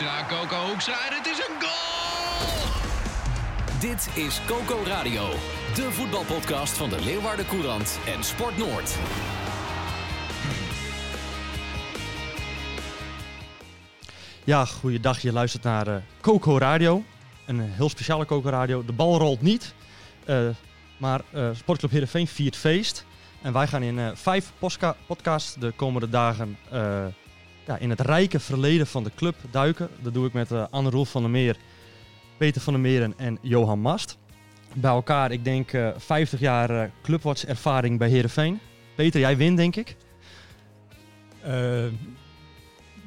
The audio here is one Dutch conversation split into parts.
Hoekstra, Coco Hoekstra en het is een goal! Dit is Coco Radio, de voetbalpodcast van de Leeuwarden Courant en Sport Noord. Ja, goeiedag. Je luistert naar eh, Coco Radio. Een heel speciale Coco Radio. De bal rolt niet. eh, maar eh, Sportclub Heerenveen viert feest. En wij gaan in eh, vijf podcasts de komende dagen eh, ja, in het rijke verleden van de club duiken. Dat doe ik met eh Anne Roel van der Meer, Peter van der Meeren en Johan Mast. Bij elkaar, ik denk, eh 50 jaar eh clubwatch ervaring bij Heerenveen. Peter, jij wint denk ik.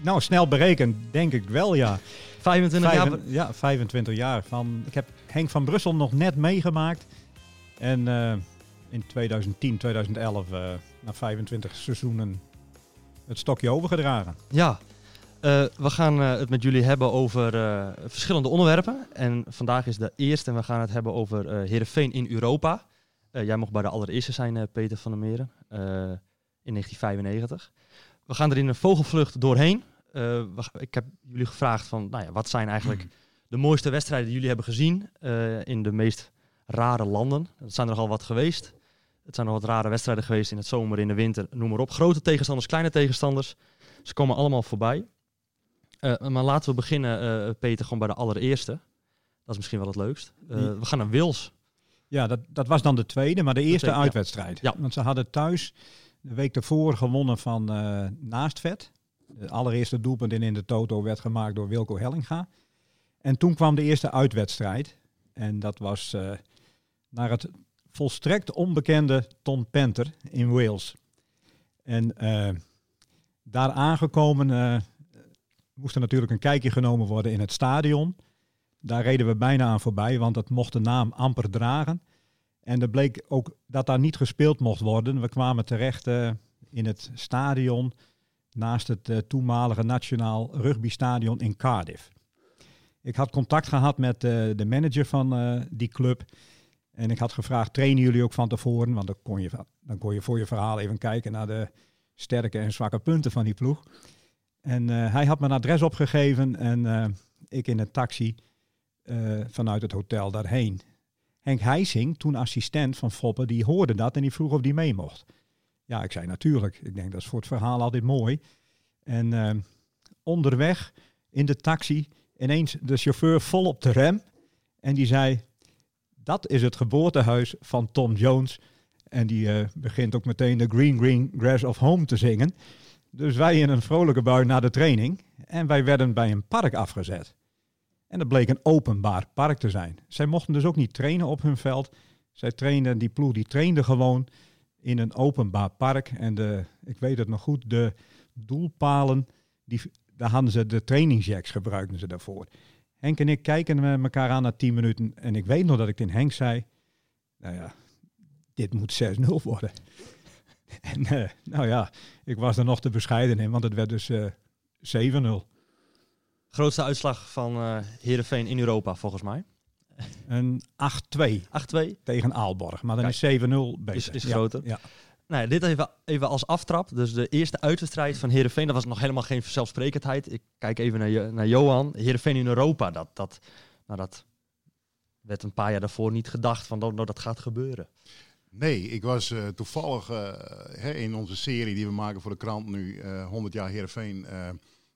Nou, snel berekend, denk ik wel, ja. 25 jaar. Ja, 25 jaar. Van, ik heb Henk van Brussel nog net meegemaakt. En in 2010, 2011, eh, na 25 seizoenen, het stokje overgedragen. Ja, eh, we gaan eh, het met jullie hebben over eh, verschillende onderwerpen. En vandaag is de eerste en we gaan het hebben over eh Heerenveen in Europa. Jij mocht bij de allereerste zijn, Peter van der Meren, in 1995. We gaan er in een vogelvlucht doorheen. We ik heb jullie gevraagd van, nou ja, wat zijn eigenlijk de mooiste wedstrijden die jullie hebben gezien in de meest rare landen. Dat zijn er nogal wat geweest. Het zijn nog wat rare wedstrijden geweest in het zomer, in de winter, noem maar op. Grote tegenstanders, kleine tegenstanders. Ze komen allemaal voorbij. Eh, maar laten we beginnen, eh, Peter, gewoon bij de allereerste. Dat is misschien wel het leukst. Eh, Die- we gaan naar Wils. Ja, dat, dat was dan de tweede, maar de eerste tweede, uitwedstrijd. Ja. Want ze hadden thuis de week ervoor gewonnen van Naastvet. De allereerste doelpunt in, in de Toto werd gemaakt door Wilco Hellinga. En toen kwam de eerste uitwedstrijd. En dat was naar het volstrekt onbekende Ton Penter in Wales. En eh, daar aangekomen eh, moest er natuurlijk een kijkje genomen worden in het stadion. Daar reden we bijna aan voorbij, want dat mocht de naam amper dragen. En er bleek ook dat daar niet gespeeld mocht worden. We kwamen terecht eh, in het stadion naast het toenmalige Nationaal Rugbystadion in Cardiff. Ik had contact gehad met de manager van die club. En ik had gevraagd, trainen jullie ook van tevoren? Want dan kon, je, dan kon je voor je verhaal even kijken naar de sterke en zwakke punten van die ploeg. En eh, hij had een adres opgegeven en eh, ik in een taxi eh, vanuit het hotel daarheen. Henk Heising, toen assistent van Foppe, die hoorde dat en die vroeg of die mee mocht. Ja, ik zei natuurlijk. Ik denk dat is voor het verhaal altijd mooi. En onderweg in de taxi ineens de chauffeur vol op de rem. En die zei, dat is het geboortehuis van Tom Jones. En die eh, begint ook meteen de Green Green Grass of Home te zingen. Dus wij in een vrolijke bui naar de training. En wij werden bij een park afgezet. En dat bleek een openbaar park te zijn. Zij mochten dus ook niet trainen op hun veld. Zij trainden, die ploeg die trainde gewoon in een openbaar park. En de, ik weet het nog goed, de doelpalen, die, daar hadden ze de trainingsjacks gebruikten ze daarvoor. Henk en ik kijken met elkaar aan na 10 minuten. En ik weet nog dat ik tegen Henk zei, nou ja, dit moet 6-0 worden. en eh, nou ja, ik was er nog te bescheiden in, want het werd dus eh 7-0. Grootste uitslag van eh Heerenveen in Europa, volgens mij. Een 8-2 8-2. tegen Aalborg. Maar dan Kijk, is 7-0 beter. is- is Ja, groter. Ja. Nou dit even, even als aftrap. Dus de eerste uitwedstrijd van Heerenveen, dat was nog helemaal geen vanzelfsprekendheid. Ik kijk even naar, naar Johan. Heerenveen in Europa, dat, dat, nou, dat werd een paar jaar daarvoor niet gedacht van nou, nou, dat gaat gebeuren. Nee, ik was eh, toevallig eh, in onze serie die we maken voor de krant nu, eh 100 jaar Heerenveen,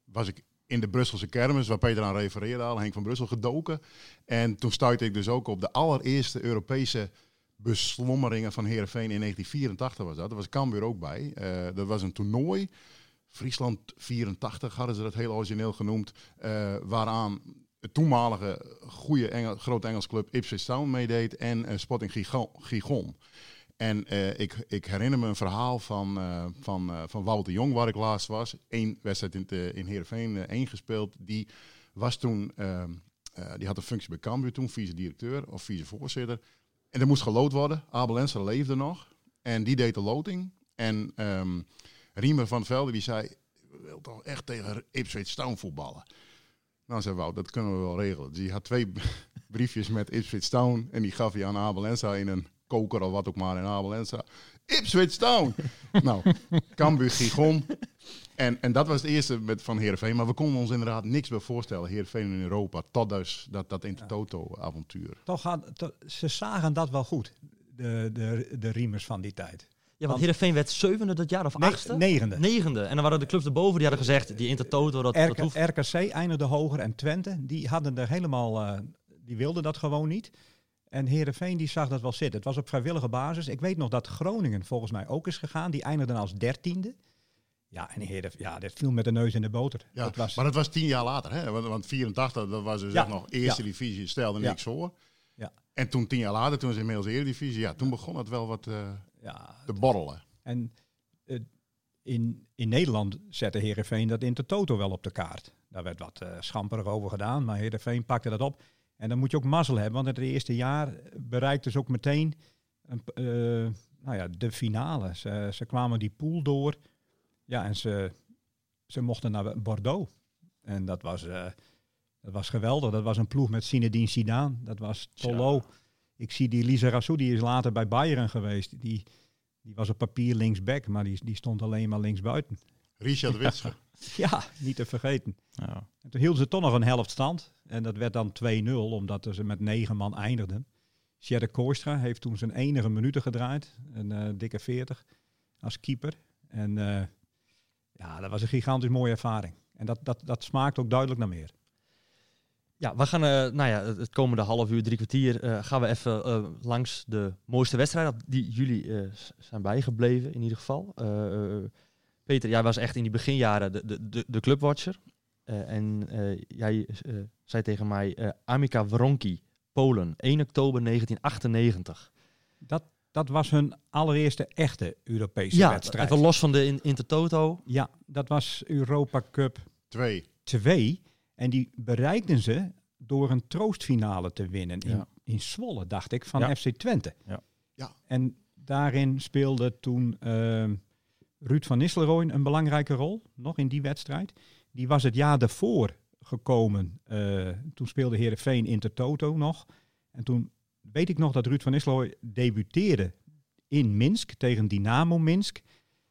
was ik in de Brusselse kermis, waar Peter aan refereerde al, Henk van Brussel, gedoken. En toen stuitte ik dus ook op de allereerste Europese beslommeringen van Heerenveen in 1984 was dat. Daar was Cambuur ook bij. Eh, dat was een toernooi. Friesland 84 hadden ze dat heel origineel genoemd. eh, waaraan het toenmalige goede Engel, grote Engels club Ipswich Town meedeed en eh, Sporting Gigon. En ik, ik herinner me een verhaal van, eh, van, van Wout Jong, waar ik laatst was. Eén wedstrijd in, in Heerenveen, één gespeeld. Die was toen, ehm, eh, die had een functie bij Cambuur toen, vice-directeur of vice-voorzitter. En er moest gelood worden. Abel Enser leefde nog. En die deed de loting. En ehm Riemer van Velde die zei, "Ik wil toch echt tegen Ipswich Town voetballen. Nou, zei Wout, dat kunnen we wel regelen. Die had twee briefjes met Ipswich Town. En die gaf hij aan Abel Ensa in een koker of wat ook maar in Abel Ensa. Ipswich Town! nou, Cambuur Gigon. En, en dat was het eerste met, van Heerenveen. Maar we konden ons inderdaad niks meer voorstellen. Heerenveen in Europa. Tot dus dat, dat Intertoto-avontuur. Toch had, to- ze zagen dat wel goed, de, de, de riemers van die tijd. Ja, want Heerenveen werd zevende dat jaar of Ne- achtste? negende. Negende. En dan waren de clubs erboven die hadden gezegd, die Intertoto, dat, dat RK, hoeft. RKC eindigde hoger en Twente, die hadden er helemaal, eh, die wilden dat gewoon niet. En Heerenveen die zag dat wel zitten. Het was op vrijwillige basis. Ik weet nog dat Groningen volgens mij ook is gegaan. Die eindigden als dertiende. Ja, en Heeren, ja, dat viel met de neus in de boter. Ja, dat was, Maar dat was tien jaar later. Hè? Want, want 84, dat was dus Ja, echt nog eerste ja. divisie. Stelde niks voor. Ja. En toen tien jaar later, toen ze inmiddels eredivisie. Ja, toen begon het wel wat eh, ja, te borrelen. En eh, in, in Nederland zette Heerenveen dat Intertoto wel op de kaart. Daar werd wat eh schamperig over gedaan, maar Heerenveen pakte dat op. En dan moet je ook mazzel hebben, want het eerste jaar bereikte ze ook meteen een, nou ja, de finale. Ze, ze kwamen die pool door. Ja, en ze, ze mochten naar Bordeaux. En dat was, eh, dat was geweldig. Dat was een ploeg met Zinedine Zidane. Dat was Tolo. Ik zie die Lisa Rassou, die is later bij Bayern geweest. Die, die was op papier linksback, maar die, die stond alleen maar linksbuiten. Richard Witsche. Ja, niet te vergeten. Ja. En toen hielden ze toch nog een helft stand. En dat werd dan 2-0, omdat ze met negen man eindigden. Sjerre Kooistra heeft toen zijn enige minuten gedraaid. Een eh, dikke 40 als keeper. En eh, ja, dat was een gigantisch mooie ervaring. En dat, dat, dat smaakt ook duidelijk naar meer. Ja, we gaan, eh, nou ja, het komende half uur, drie kwartier, eh, gaan we even eh, langs de mooiste wedstrijden die jullie zijn bijgebleven in ieder geval. Peter, jij was echt in die beginjaren de, de, de, de clubwatcher. En jij zei tegen mij, Amica Wronki, Polen, 1 oktober 1998. Dat, dat was hun allereerste echte Europese Ja, wedstrijd. even los van de in, Intertoto. Ja, dat was Europa Cup Twee. 2. En die bereikten ze door een troostfinale te winnen in, Ja. in Zwolle, dacht ik, van Ja. FC Twente. Ja. Ja. En daarin speelde toen ehm, Ruud van Nistelrooy een belangrijke rol, nog in die wedstrijd. Die was het jaar daarvoor gekomen. eh, toen speelde Heerenveen Intertoto nog. En toen weet ik nog dat Ruud van Nistelrooy debuteerde in Minsk tegen Dynamo Minsk.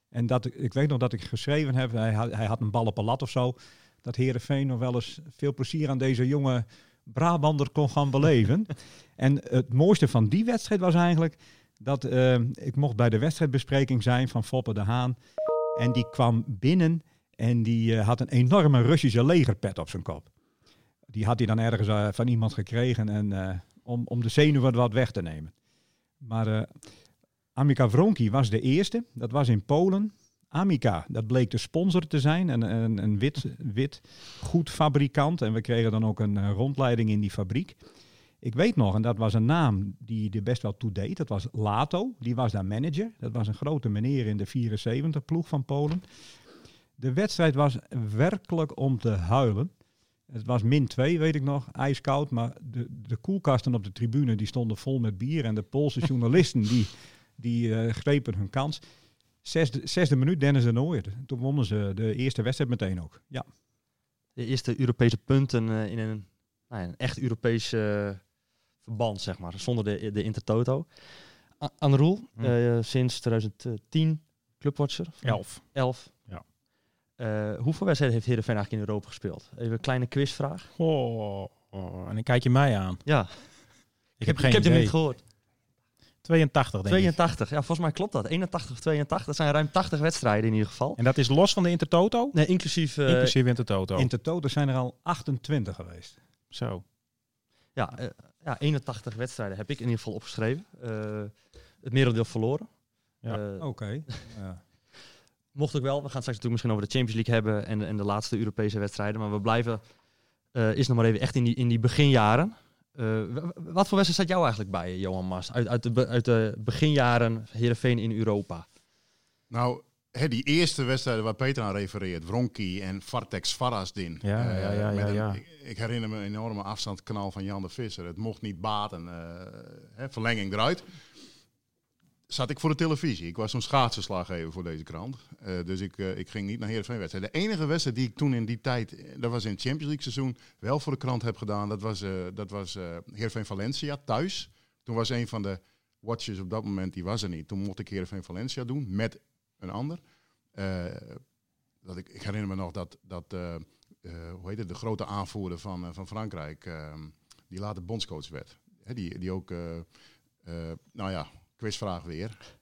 En dat, ik- weet nog dat ik geschreven heb, hij had, hij had een bal op een lat of zo, dat Heerenveen nog wel eens veel plezier aan deze jonge Brabander kon gaan beleven. en het mooiste van die wedstrijd was eigenlijk dat eh, ik mocht bij de wedstrijdbespreking zijn van Foppe de Haan. En die kwam binnen en die eh, had een enorme Russische legerpet op zijn kop. Die had hij dan ergens eh, van iemand gekregen en, om, om de zenuwen wat weg te nemen. Maar eh Amica Wronki was de eerste. Dat was in Polen. Amica, dat bleek de sponsor te zijn. Een, een, een wit, wit goed fabrikant. En we kregen dan ook een eh, rondleiding in die fabriek. Ik weet nog, en dat was een naam die er best wel toe deed. Dat was Lato. Die was daar manager. Dat was een grote meneer in de 74 ploeg van Polen. De wedstrijd was werkelijk om te huilen. Het was min 2, weet ik nog, ijskoud. Maar de, de koelkasten op de tribune die stonden vol met bier. En de Poolse journalisten die, die eh, grepen hun kans. Zesde, zesde minuut Dennis de Nooijer. Toen wonnen ze de eerste wedstrijd meteen ook. Ja, De eerste Europese punten eh, in een, nou ja, een echt Europees eh, verband, zeg maar, zonder de, de Intertoto. A- Anne Roel, Hm. eh, sinds 2010 clubwatcher. van Elf. 11. Eh, hoeveel wedstrijden heeft Heerenveen eigenlijk in Europa gespeeld? Even een kleine quizvraag. Oh, oh, en dan kijk je mij aan. Ja, Ik, heb geen ik heb hem niet gehoord. 82 denk ik. 82, ja, volgens mij klopt dat. 81 of 82, dat zijn ruim 80 wedstrijden in ieder geval. En dat is los van de Intertoto? Nee, inclusief... eh, Inclusief Intertoto. in totaal zijn er al 28 geweest. Zo. ja, eh, ja, 81 wedstrijden heb ik in ieder geval opgeschreven. Eh, het merendeel verloren. Ja. Oké. Ja. Mocht ook wel. We gaan straks natuurlijk misschien over de Champions League hebben en, en de laatste Europese wedstrijden. Maar we blijven uh, is nog maar even echt in die, in die beginjaren. Eh, wat voor wedstrijd zat jou eigenlijk bij, Johan Mas? Uit, uit, de, uit de beginjaren Heerenveen in Europa. Nou, hè, die eerste wedstrijden waar Peter aan refereert, Wronki en Vartex Farasdin. Ja, Eh, ja, ja, met ja, een- ja. Ik, ik herinner me een enorme afstandskanaal van Jan de Visser. Het mocht niet baten. eh, hè, verlenging eruit. Zat ik voor de televisie. Ik was zo'n schaatsenslaggever voor deze krant. Eh, dus ik, eh, ik ging niet naar Heerenveen wedstrijden. De enige wedstrijd die ik toen in die tijd, eh, dat was in het Champions League seizoen, wel voor de krant heb gedaan. Dat was, eh dat was Heerenveen Valencia thuis. Toen was een van de watchers op dat moment, die was er niet. Toen mocht ik Heerenveen Valencia doen met een ander. Dat ik, ik herinner me nog dat, dat hoe heet het, de grote aanvoerder van, van Frankrijk, eh, die later bondscoach werd. Die, die ook, nou ja, quizvraag weer.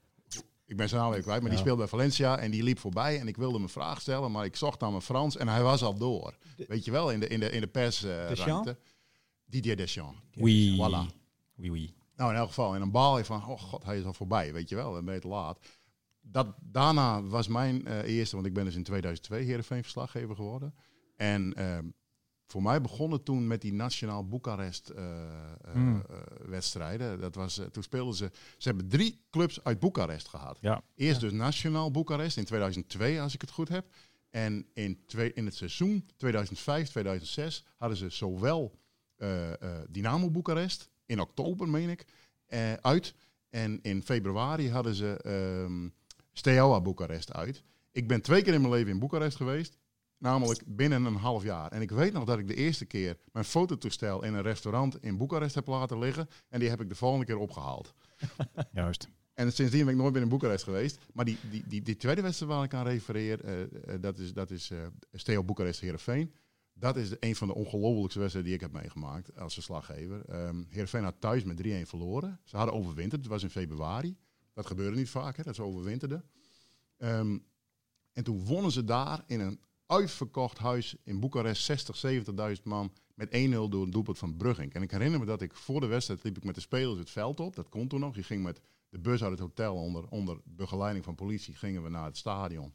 Ik ben zijn naam even kwijt, maar die speelde bij Valencia en die liep voorbij en ik wilde hem een vraag stellen, maar ik zocht naar mijn Frans en hij was al door. Weet je wel, in de, in de, in de persruimte. Deschamps? Didier Deschamps. Oui. Voilà. Oui, oui. Nou, in elk geval. En dan baal je van, oh god, hij is al voorbij, weet je wel. Dan ben je te laat. Dat, daarna was mijn eh, eerste, want ik ben dus in 2002 Heerenveen verslaggever geworden. En ehm, voor mij begonnen toen met die Nationaal Boekarest eh, eh, Hmm. eh, wedstrijden. Dat was, toen speelden ze, ze hebben drie clubs uit Boekarest gehad. Ja. Eerst dus Nationaal Boekarest in 2002, als ik het goed heb. En in, twee, in het seizoen 2005, 2006 hadden ze zowel eh, eh, Dynamo Boekarest, in oktober meen ik, eh, uit. En in februari hadden ze ehm Steaua Boekarest uit. Ik ben twee keer in mijn leven in Boekarest geweest. Namelijk binnen een half jaar. En ik weet nog dat ik de eerste keer mijn fototoestel in een restaurant in Boekarest heb laten liggen. En die heb ik de volgende keer opgehaald. Juist. En sindsdien ben ik nooit meer in Boekarest geweest. Maar die, die, die, die tweede wedstrijd waar ik aan refereer, eh, eh, dat is, dat is eh Steaua Boekarest Heerenveen. Dat is een van de ongelofelijkste wedstrijden die ik heb meegemaakt als verslaggever. Ehm Heerenveen had thuis met 3-1 verloren. Ze hadden overwinterd, het was in februari. Dat gebeurde niet vaak, hè, dat ze overwinterden. Ehm, en toen wonnen ze daar in een uitverkocht huis in Boekarest, 60, 70.000 man, met 1-0 door een doelpunt van Brugging. En ik herinner me dat ik voor de wedstrijd liep ik met de spelers het veld op. Dat kon toen nog. Je ging met de bus uit het hotel onder, onder begeleiding van politie, gingen we naar het stadion.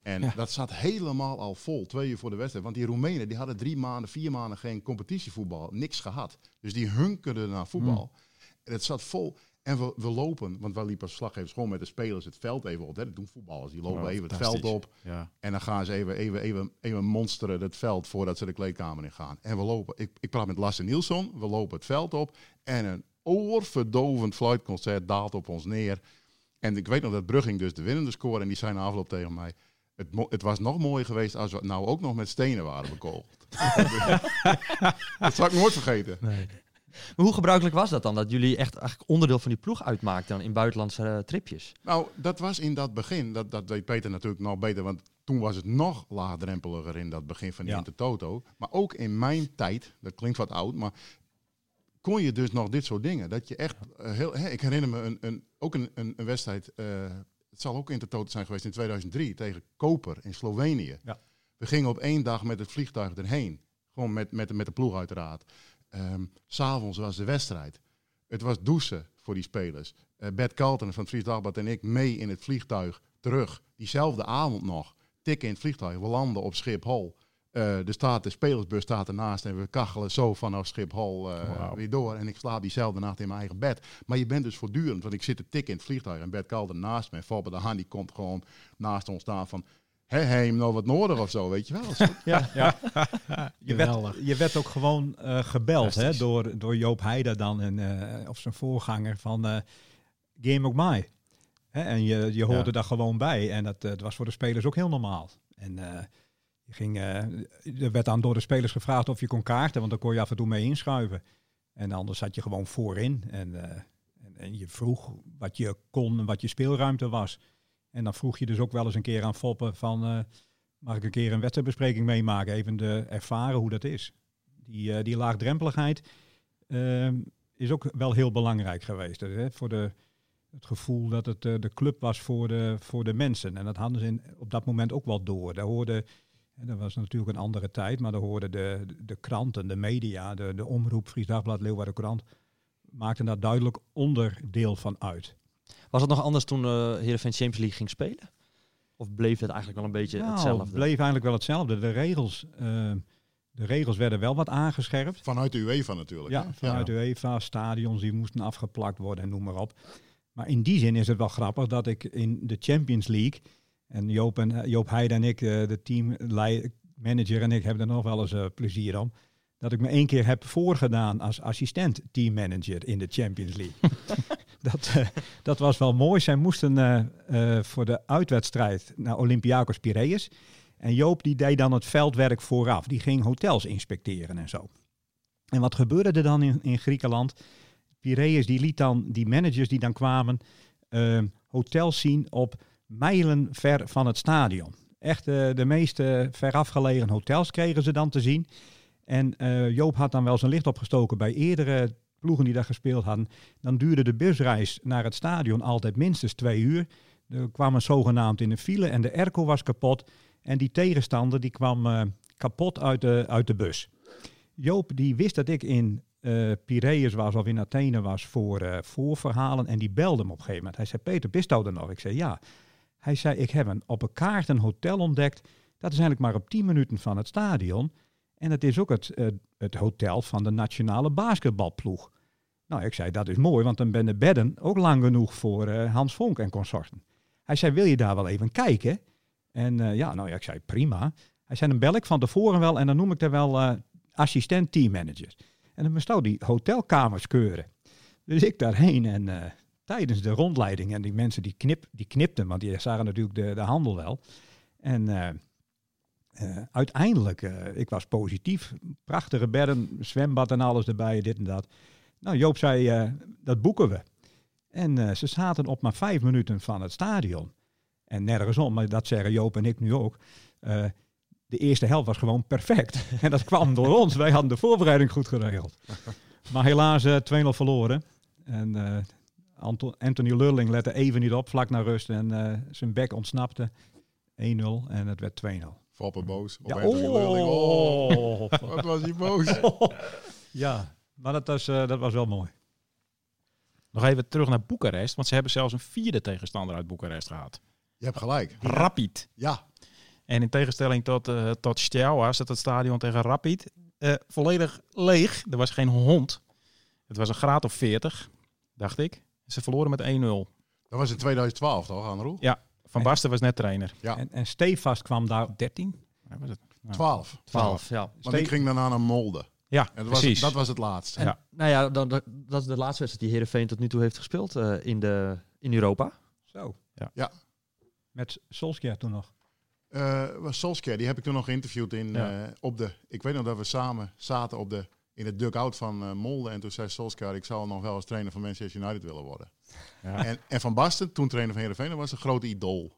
En Ja. dat zat helemaal al vol, twee uur voor de wedstrijd. Want die Roemenen die hadden drie maanden, vier maanden geen competitievoetbal, niks gehad. Dus die hunkerden naar voetbal. En het zat vol. En we, we lopen, want wij liepen slaggevers gewoon met de spelers het veld even op. Hè. Dat doen voetballers, die lopen Oh, even het veld op. Ja. En dan gaan ze even, even, even, even monsteren het veld voordat ze de kleedkamer in gaan. En we lopen, ik, ik praat met Lasse Nielsen, we lopen het veld op. En een oorverdovend fluitconcert daalt op ons neer. En ik weet nog dat Brugging dus de winnende score. En die na afloop tegen mij, het, het was nog mooier geweest als we nou ook nog met stenen waren bekogeld. dat zal ik nooit vergeten. Maar hoe gebruikelijk was dat dan? Dat jullie echt eigenlijk onderdeel van die ploeg uitmaakten dan in buitenlandse eh, tripjes? Nou, dat was in dat begin, dat, dat weet Peter natuurlijk nog beter, want toen was het nog laagdrempeliger in dat begin van die Ja. Intertoto. Maar ook in mijn tijd, dat klinkt wat oud, maar kon je dus nog dit soort dingen. Dat je echt, eh, heel, hè, ik herinner me een, een, ook een, een, een wedstrijd, eh, het zal ook Intertoto zijn geweest in 2003, tegen Koper in Slovenië. Ja. We gingen op één dag met het vliegtuig erheen, gewoon met, met, met de ploeg uiteraard. S S'avonds was de wedstrijd. Het was douchen voor die spelers. Eh Bert Carlton van het Fries Dagblad en ik mee in het vliegtuig terug. Diezelfde avond nog. Tikken in het vliegtuig. We landen op Schiphol. Eh er staat, de spelersbus staat ernaast en we kachelen zo vanaf Schiphol eh, weer door. En ik slaap diezelfde nacht in mijn eigen bed. Maar je bent dus voortdurend, want ik zit te tikken in het vliegtuig en Bert Carlton naast me. Fabbe de Haan die komt gewoon naast ons staan van... Hé, hey, nog wat nodig of zo, weet je wel. Ja, ja. je, werd, Geweldig. je werd ook gewoon eh, gebeld hè, door, door Joop Heider dan en, eh, of zijn voorganger van eh Game mij. Hè, en je, je hoorde Ja. daar gewoon bij. En dat, het was voor de spelers ook heel normaal. En eh, je ging, eh, er werd dan door de spelers gevraagd of je kon kaarten, want dan kon je af en toe mee inschuiven. En anders zat je gewoon voorin. En, eh, en, en je vroeg wat je kon en wat je speelruimte was. En dan vroeg je dus ook wel eens een keer aan Foppen van... eh, mag ik een keer een wedstrijdbespreking meemaken? Even de, ervaren hoe dat is. Die, eh, die laagdrempeligheid ehm, is ook wel heel belangrijk geweest. Hè? Voor de, het gevoel dat het eh, de club was voor de, voor de mensen. En dat hadden ze in, op dat moment ook wel door. Daar hoorde, en dat was natuurlijk een andere tijd, maar daar hoorden de, de kranten, de media, de, de omroep, Fries Dagblad, Courant, maakten daar duidelijk onderdeel van uit. Was het nog anders toen eh Heerenveen Champions League ging spelen? Of bleef het eigenlijk wel een beetje Nou, hetzelfde? Het bleef eigenlijk wel hetzelfde. De regels eh, De regels werden wel wat aangescherpt. Vanuit de UEFA natuurlijk. Ja, hè? vanuit de UEFA, stadions die moesten afgeplakt worden en noem maar op. Maar in die zin is het wel grappig dat ik in de Champions League, en Joop, en, eh, Joop Heide en ik, eh, de teammanager en ik, hebben er nog wel eens eh, plezier om. Dat ik me één keer heb voorgedaan als assistent teammanager in de Champions League. dat, eh, dat was wel mooi. Zij moesten eh, eh, voor de uitwedstrijd naar Olympiakos Piraeus. En Joop die deed dan het veldwerk vooraf. Die ging hotels inspecteren en zo. En wat gebeurde er dan in, in Griekenland? Piraeus die liet dan die managers die dan kwamen hotels zien op mijlen ver van het stadion. Echt de meeste verafgelegen hotels kregen ze dan te zien. En Joop had dan wel zijn licht opgestoken bij eerdere ploegen die daar gespeeld hadden. Dan duurde de busreis naar het stadion altijd minstens twee uur. Er kwam een zogenaamd in de file en de airco was kapot. En die tegenstander die kwam eh, kapot uit de, uit de bus. Joop die wist dat ik in eh Piraeus was of in Athene was voor eh, voorverhalen. En die belde me op een gegeven moment. Hij zei, Peter, bist er nog? Ik zei, ja. Hij zei, ik heb een, op een kaart een hotel ontdekt. Dat is eigenlijk maar op 10 minuten van het stadion. En het is ook het, het hotel van de nationale basketbalploeg. Nou, ik zei, dat is mooi, want dan ben de bedden ook lang genoeg voor eh, Hans Vonk en consorten. Hij zei, wil je daar wel even kijken? En eh, ja, nou ja, ik zei, prima. Hij zei, dan bel ik van tevoren wel en dan noem ik er wel eh, assistent teammanager. En dan bestond die hotelkamers keuren. Dus ik daarheen en tijdens de rondleiding en die mensen die, knip, die knipten, want die zagen natuurlijk de, de handel wel. En uiteindelijk, ik was positief. Prachtige bedden, zwembad en alles erbij, dit en dat. Nou, Joop zei, eh, dat boeken we. En eh, ze zaten op maar vijf minuten van het stadion. En nergens om, maar dat zeggen Joop en ik nu ook. Eh, de eerste helft was gewoon perfect. en dat kwam door ons. Wij hadden de voorbereiding goed geregeld. Maar helaas eh 2-0 verloren. En Anthony Lurling lette even niet op, vlak naar rust. En zijn bek ontsnapte. 1-0 en het werd 2-0. Foppe boos. Op Ja. Oh, oh. wat was hij boos. ja, maar dat was, eh, dat was wel mooi. Nog even terug naar Boekarest, want ze hebben zelfs een vierde tegenstander uit Boekarest gehad. Je hebt gelijk. Rapid. Ja, En in tegenstelling tot, eh tot Steaua zat het stadion tegen Rapid eh, volledig leeg. Er was geen hond. Het was een graad of 40, dacht ik. Ze verloren met 1-0. dat was in 2012 toch, Anro? Van Basten was net trainer. Ja. En, en Stefast kwam daar 13? Ja, was het? Ja. 12. 12, ja. Want ik ging daarna naar Molde. Ja, En dat was, precies. dat was het laatste. En, Ja. Nou ja, dan, dat, dat is de laatste wedstrijd die Heerenveen tot nu toe heeft gespeeld eh, in, de, in Europa. Zo. Ja. Ja. Met Solskjaer toen nog. Eh was Solskjaer, die heb ik toen nog geïnterviewd in, Ja. eh, op de... Ik weet nog dat we samen zaten op de, in het dugout van eh, Molde. En toen zei Solskjaer, ik zou nog wel als trainer van Manchester United willen worden. Ja. En, en Van Basten, toen trainer van Heerenveen, dat was een grote idool.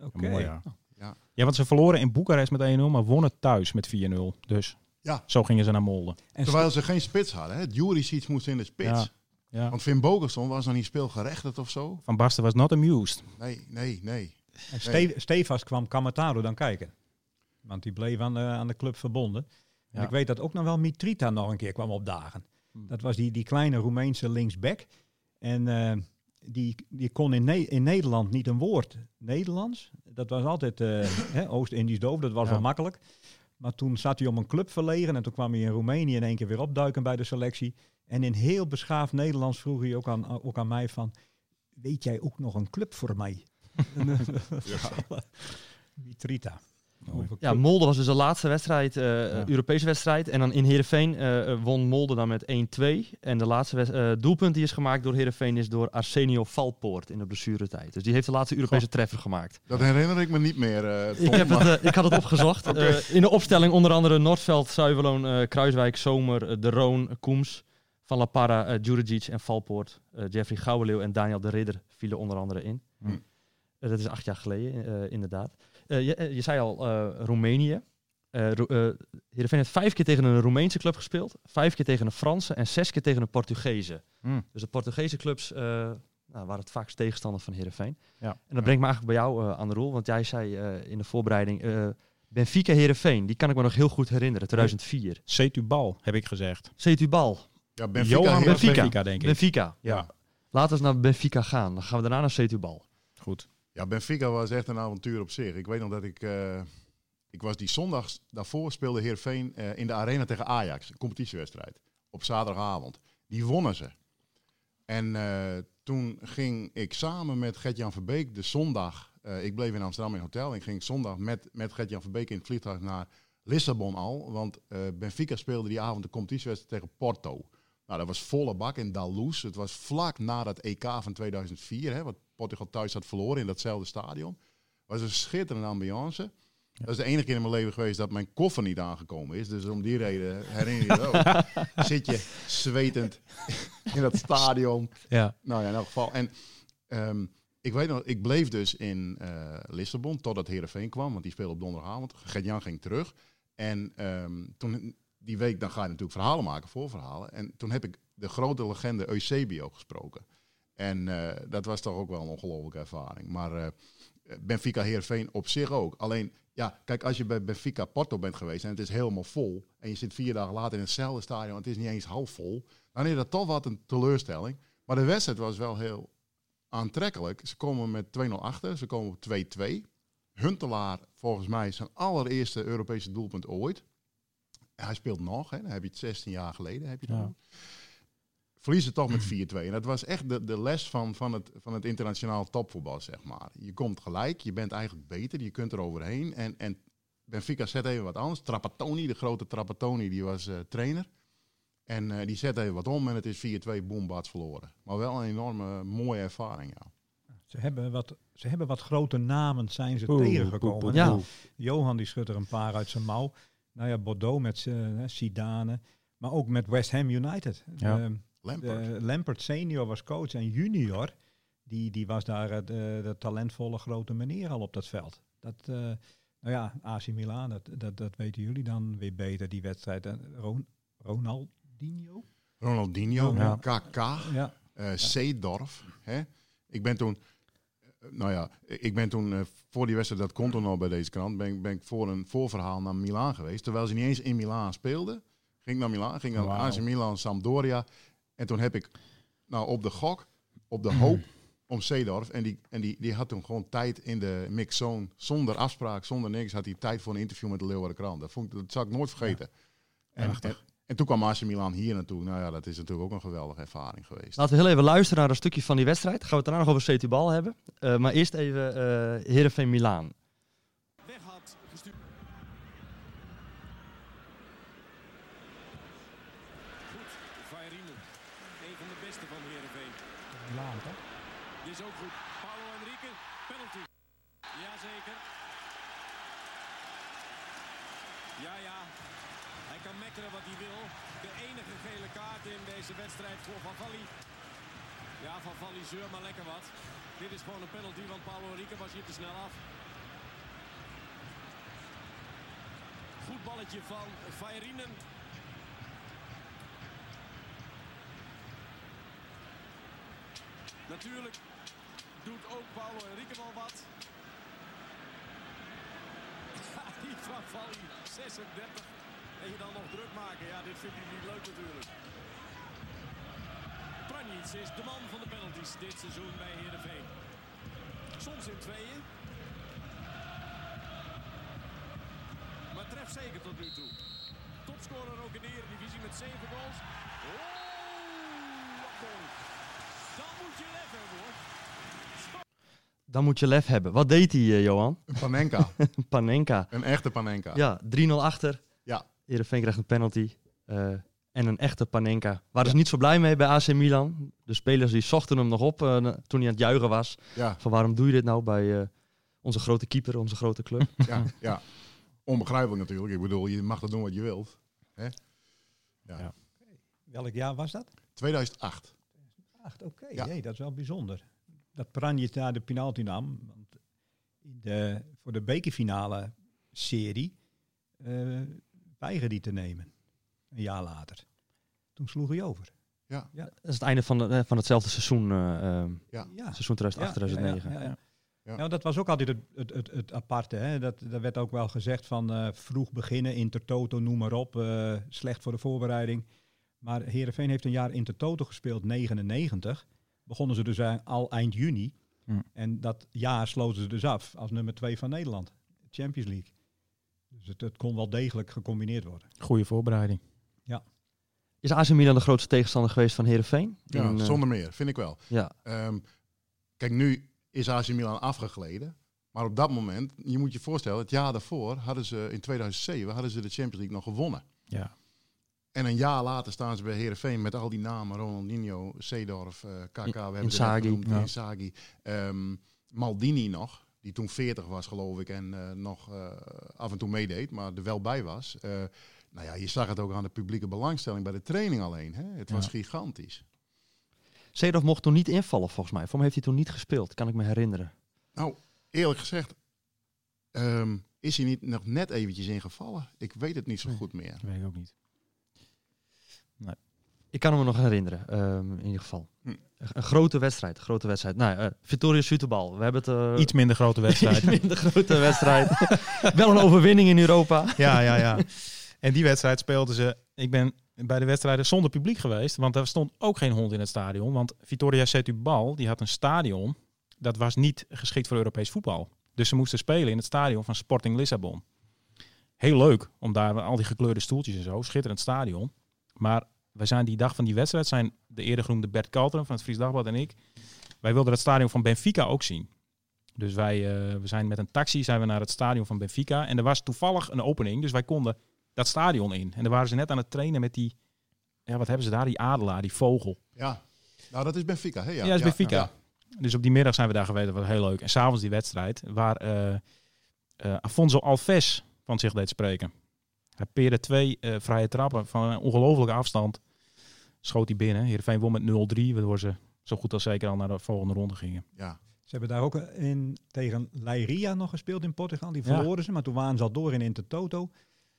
Oké. Ja. Ja. ja, want ze verloren in Boekarest met 1-0, maar wonnen thuis met 4-0. Dus Ja. zo gingen ze naar Molde. En Terwijl ze geen spits hadden. Hè? Juricic moest in de spits. Ja. Ja. Want Finn Bogerson was nog niet speelgerechtigd of zo. Van Basten was not amused. Nee, nee, nee. En Ste Stefas kwam Kamataro dan kijken. Want die bleef aan de, aan de club verbonden. En Ja. ik weet dat ook nog wel Mitrita nog een keer kwam opdagen. Hmm. Dat was die, die kleine Roemeense linksback. En eh, die, die kon in, Ne- in Nederland niet een woord Nederlands. Dat was altijd eh, hè, Oost-Indisch doof, dat was Ja. wel makkelijk. Maar toen zat hij om een club verlegen en toen kwam hij in Roemenië in één keer weer opduiken bij de selectie. En in heel beschaafd Nederlands vroeg hij ook aan, ook aan mij van, weet jij ook nog een club voor mij? Mitrita. Over Ja, Molde was dus de laatste wedstrijd, eh, Ja. Europese wedstrijd. En dan in Heerenveen eh, eh, won Molde dan met 1-2. En de laatste eh, doelpunt die is gemaakt door Heerenveen is door Arsenio Valpoort in de blessuretijd. Dus die heeft de laatste Europese treffer gemaakt. Dat herinner ik me niet meer, eh, Tom, Ik, heb het, ik had het opgezocht. Eh, in de opstelling onder andere Noordveld, Zuiverloon, eh, Kruiswijk, Zomer, De Roon, Koems, Van La Parra, Djuricic en Valpoort. Eh, Jeffrey Gouweleeuw en Daniel de Ridder vielen onder andere in. Hm. Dat is acht jaar geleden, eh, inderdaad. Eh, je, eh, je zei al, eh, Roemenië. Eh Ro- eh, Heerenveen heeft vijf keer tegen een Roemeense club gespeeld. Vijf keer tegen een Franse en zes keer tegen een Portugese. Hm. Dus de Portugese clubs eh, nou, waren het vaakst tegenstander van Heerenveen. Ja. En dat brengt me eigenlijk bij jou eh, aan de rol. Want jij zei eh, in de voorbereiding... eh, Benfica Heerenveen, die kan ik me nog heel goed herinneren. 2004. Setubal, heb ik gezegd. Setubal. ja, Benfica, Johan heel- Benfica. Benfica, denk ik. Benfica. Ja, Laten we eens naar Benfica gaan. Dan gaan we daarna naar Setubal. goed. Ja, Benfica was echt een avontuur op zich. Ik weet nog dat ik... eh, Ik was die zondags daarvoor speelde Heerenveen eh, in de arena tegen Ajax, een competitiewedstrijd, op zaterdagavond. Die wonnen ze. En eh, toen ging ik samen met Gert-Jan Verbeek de zondag, ik bleef in Amsterdam in hotel, en ik ging zondag met, met Gert-Jan Verbeek in het vliegtuig naar Lissabon al, want Benfica speelde die avond de competitiewedstrijd tegen Porto. Nou, dat was volle bak in Dalous. Het was vlak na dat EK van 2004, hè, wat Portugal thuis had verloren in datzelfde stadion. Het was een schitterende ambiance. Dat is de enige keer in mijn leven geweest dat mijn koffer niet aangekomen is. Dus om die reden herinner je het ook. Zit je zwetend in dat stadion. Ja. Nou ja, in elk geval. En ehm, ik weet nog, ik bleef dus in eh, Lissabon totdat Heerenveen kwam. Want die speelde op donderdagavond. Gert-Jan ging terug. En ehm, toen, die week, dan ga je natuurlijk verhalen maken, voorverhalen. En toen heb ik de grote legende Eusebio gesproken. En eh, dat was toch ook wel een ongelofelijke ervaring. Maar eh, Benfica Heerenveen op zich ook. Alleen, ja, kijk, als je bij Benfica Porto bent geweest en het is helemaal vol. En je zit vier dagen later in hetzelfde stadion en het is niet eens half vol. Dan is dat toch wat een teleurstelling. Maar de wedstrijd was wel heel aantrekkelijk. Ze komen met 2-0 achter, ze komen op 2-2. Huntelaar, volgens mij, zijn allereerste Europese doelpunt ooit. Hij speelt nog, hè. dan heb je het 16 jaar geleden. Heb je Ja. Verliezen toch met 4-2. En dat was echt de, de les van, van, het, van het internationaal topvoetbal, zeg maar. Je komt gelijk, je bent eigenlijk beter, je kunt er overheen. En, en Benfica zet even wat anders. Trapattoni, de grote Trapattoni, die was eh, trainer. En eh, die zet even wat om en het is 4-2, boom, bats verloren. Maar wel een enorme mooie ervaring, ja. Ze hebben wat, ze hebben wat grote namen zijn ze Oeh, tegengekomen. Ja. Johan die schudt er een paar uit zijn mouw. Nou ja, Bordeaux met uh, Zidane. Maar ook met West Ham United. Ja. Ehm, De Lampert senior was coach en junior, die, die was daar eh, de, de talentvolle grote meneer al op dat veld. Dat, eh, nou ja, AC Milan, dat, dat, dat weten jullie dan weer beter, die wedstrijd. Ron, Ronaldinho? Ronaldinho, Ja. KK, Ja, eh Seedorf. Hè? Ik ben toen, eh, nou ja, ik ben toen eh, voor die wedstrijd, dat komt toen al bij deze krant, ben, ik- ben ik voor een voorverhaal naar Milaan geweest. Terwijl ze niet eens in Milaan speelden. Ging ik naar Milaan, ging naar. AC Milan, Sampdoria. En toen heb ik, nou op de gok, op de hoop om Seedorf. En, die, en die, die had toen gewoon tijd in de mixzone, zonder afspraak, zonder niks, had hij tijd voor een interview met de Leeuwarden Krant. Dat, vond ik, dat zal ik nooit vergeten. En, en, en toen kwam AC Milan hier naartoe. Nou ja, dat is natuurlijk ook een geweldige ervaring geweest. Laten we heel even luisteren naar een stukje van die wedstrijd. Gaan we het daarna nog over Setubal hebben. Eh, maar eerst even eh Heerenveen Milaan. weg had gestuurd. Goed, Vairinen. Een van de beste van Heerenveen. Milaan toch? Dit is ook goed. Paulo Henrique, penalty. Jazeker. Ja, ja. Hij kan mekkeren wat hij wil. De enige gele kaart in deze wedstrijd voor Van Valli. Ja, Van Valli zeur maar lekker wat. Dit is gewoon een penalty, want Paulo Henrique was hier te snel af. Goed balletje van Vairinen. Natuurlijk doet ook Paulo Henrique wel wat. Die van Valli, 36. En je dan nog druk maken. Ja, dit vindt hij niet leuk natuurlijk. Pranjic is de man van de penalties dit seizoen bij Heerenveen. Soms in tweeën. Maar treft zeker tot nu toe. Topscorer ook in de Eredivisie met 7 goals. Oh, wat goal. Dan moet je lef hebben hoor. Dan moet je lef hebben. Wat deed hij, eh, Johan? Een Panenka. Panenka. een echte Panenka. Ja, 3-0 achter. Ja. Heerenveen krijgt een penalty. eh, en een echte Panenka. Waren ze Ja. niet zo blij mee bij AC Milan. De spelers die zochten hem nog op eh, toen hij aan het juichen was. Ja, Van waarom doe je dit nou bij eh, onze grote keeper, onze grote club? ja, ja. Onbegrijpelijk natuurlijk. Ik bedoel, je mag dat doen wat je wilt. Hè? Ja. Ja. Welk jaar was dat? 2008. Acht, oké. Ja. Jee, dat is wel bijzonder. Dat Pranjic daar de penalty nam. Want in de, voor de bekerfinale serie eh weigerde hij te nemen. Een jaar later. Toen sloeg hij over. Ja, Dat is het einde van, de, eh, van hetzelfde seizoen. eh, eh, ja. Ja. seizoen 2008, 2009. Ja, ja, ja. Ja. Nou, dat was ook altijd het, het, het, het aparte. Hè? Dat, dat werd ook wel gezegd van eh, vroeg beginnen, Intertoto, noem maar op. eh, slecht voor de voorbereiding. Maar Heerenveen heeft een jaar Intertoto gespeeld, 99. Begonnen ze dus eh, al eind juni. Hm. En dat jaar sloten ze dus af als nummer twee van Nederland. Champions League. Dus het, het kon wel degelijk gecombineerd worden. Goede voorbereiding. Is AC Milan de grootste tegenstander geweest van Herenveen? Ja, zonder meer, vind ik wel. Ja, Ehm, kijk, nu is AC Milan afgegleden. Maar op dat moment, je moet je voorstellen, het jaar daarvoor hadden ze in 2007 hadden ze de Champions League nog gewonnen. Ja. En een jaar later staan ze bij Herenveen met al die namen: Ronaldinho, Seedorf, eh KK, we hebben Inzaghi, genoemd, ja. Inzaghi, ehm, Maldini nog, die toen 40 was, geloof ik, en eh, nog eh, af en toe meedeed, maar er wel bij was. Eh, nou ja, je zag het ook aan de publieke belangstelling bij de training alleen. Hè? Het was Ja. gigantisch. Seedorf mocht toen niet invallen volgens mij. Voor mij heeft hij toen niet gespeeld, kan ik me herinneren. Nou, eerlijk gezegd, ehm, is hij niet nog net eventjes ingevallen? Ik weet het niet zo Nee. goed meer. Dat weet ik ook niet. Ik kan hem me nog herinneren, ehm, in ieder geval. Hm. Een, grote wedstrijd, grote wedstrijd. Nou, Süterbal. We hebben het... eh, Iets minder grote wedstrijd. iets minder grote wedstrijd. Wel een overwinning in Europa. ja, ja, ja. En die wedstrijd speelden ze. Ik ben bij de wedstrijden zonder publiek geweest, want er stond ook geen hond in het stadion. Want Vitoria Setubal die had een stadion dat was niet geschikt voor Europees voetbal. Dus ze moesten spelen in het stadion van Sporting Lissabon. Heel leuk om daar al die gekleurde stoeltjes en zo, schitterend stadion. Maar wij zijn die dag van die wedstrijd zijn de eerder genoemde Bert Kalteren van het Fries Dagblad en ik. Wij wilden het stadion van Benfica ook zien. Dus wij eh, we zijn met een taxi zijn we naar het stadion van Benfica. En er was toevallig een opening, dus wij konden dat stadion in. En dan waren ze net aan het trainen met die, ja, wat hebben ze daar? Die adelaar, die vogel. Ja, nou dat is Benfica. Hè? Ja, Ja, dat is Benfica. ja. Dus op die middag zijn we daar geweest, dat was heel leuk. En s'avonds die wedstrijd, waar eh eh, Afonso Alves van zich deed spreken. Hij peerde twee eh, vrije trappen van een ongelofelijke afstand. Schoot hij binnen. Heerenveen won met 0-3, waardoor ze zo goed als zeker al naar de volgende ronde gingen. ja. Ze hebben daar ook in, tegen Leiria nog gespeeld in Portugal. Die Ja. verloren ze, maar toen waren ze al door in Intertoto.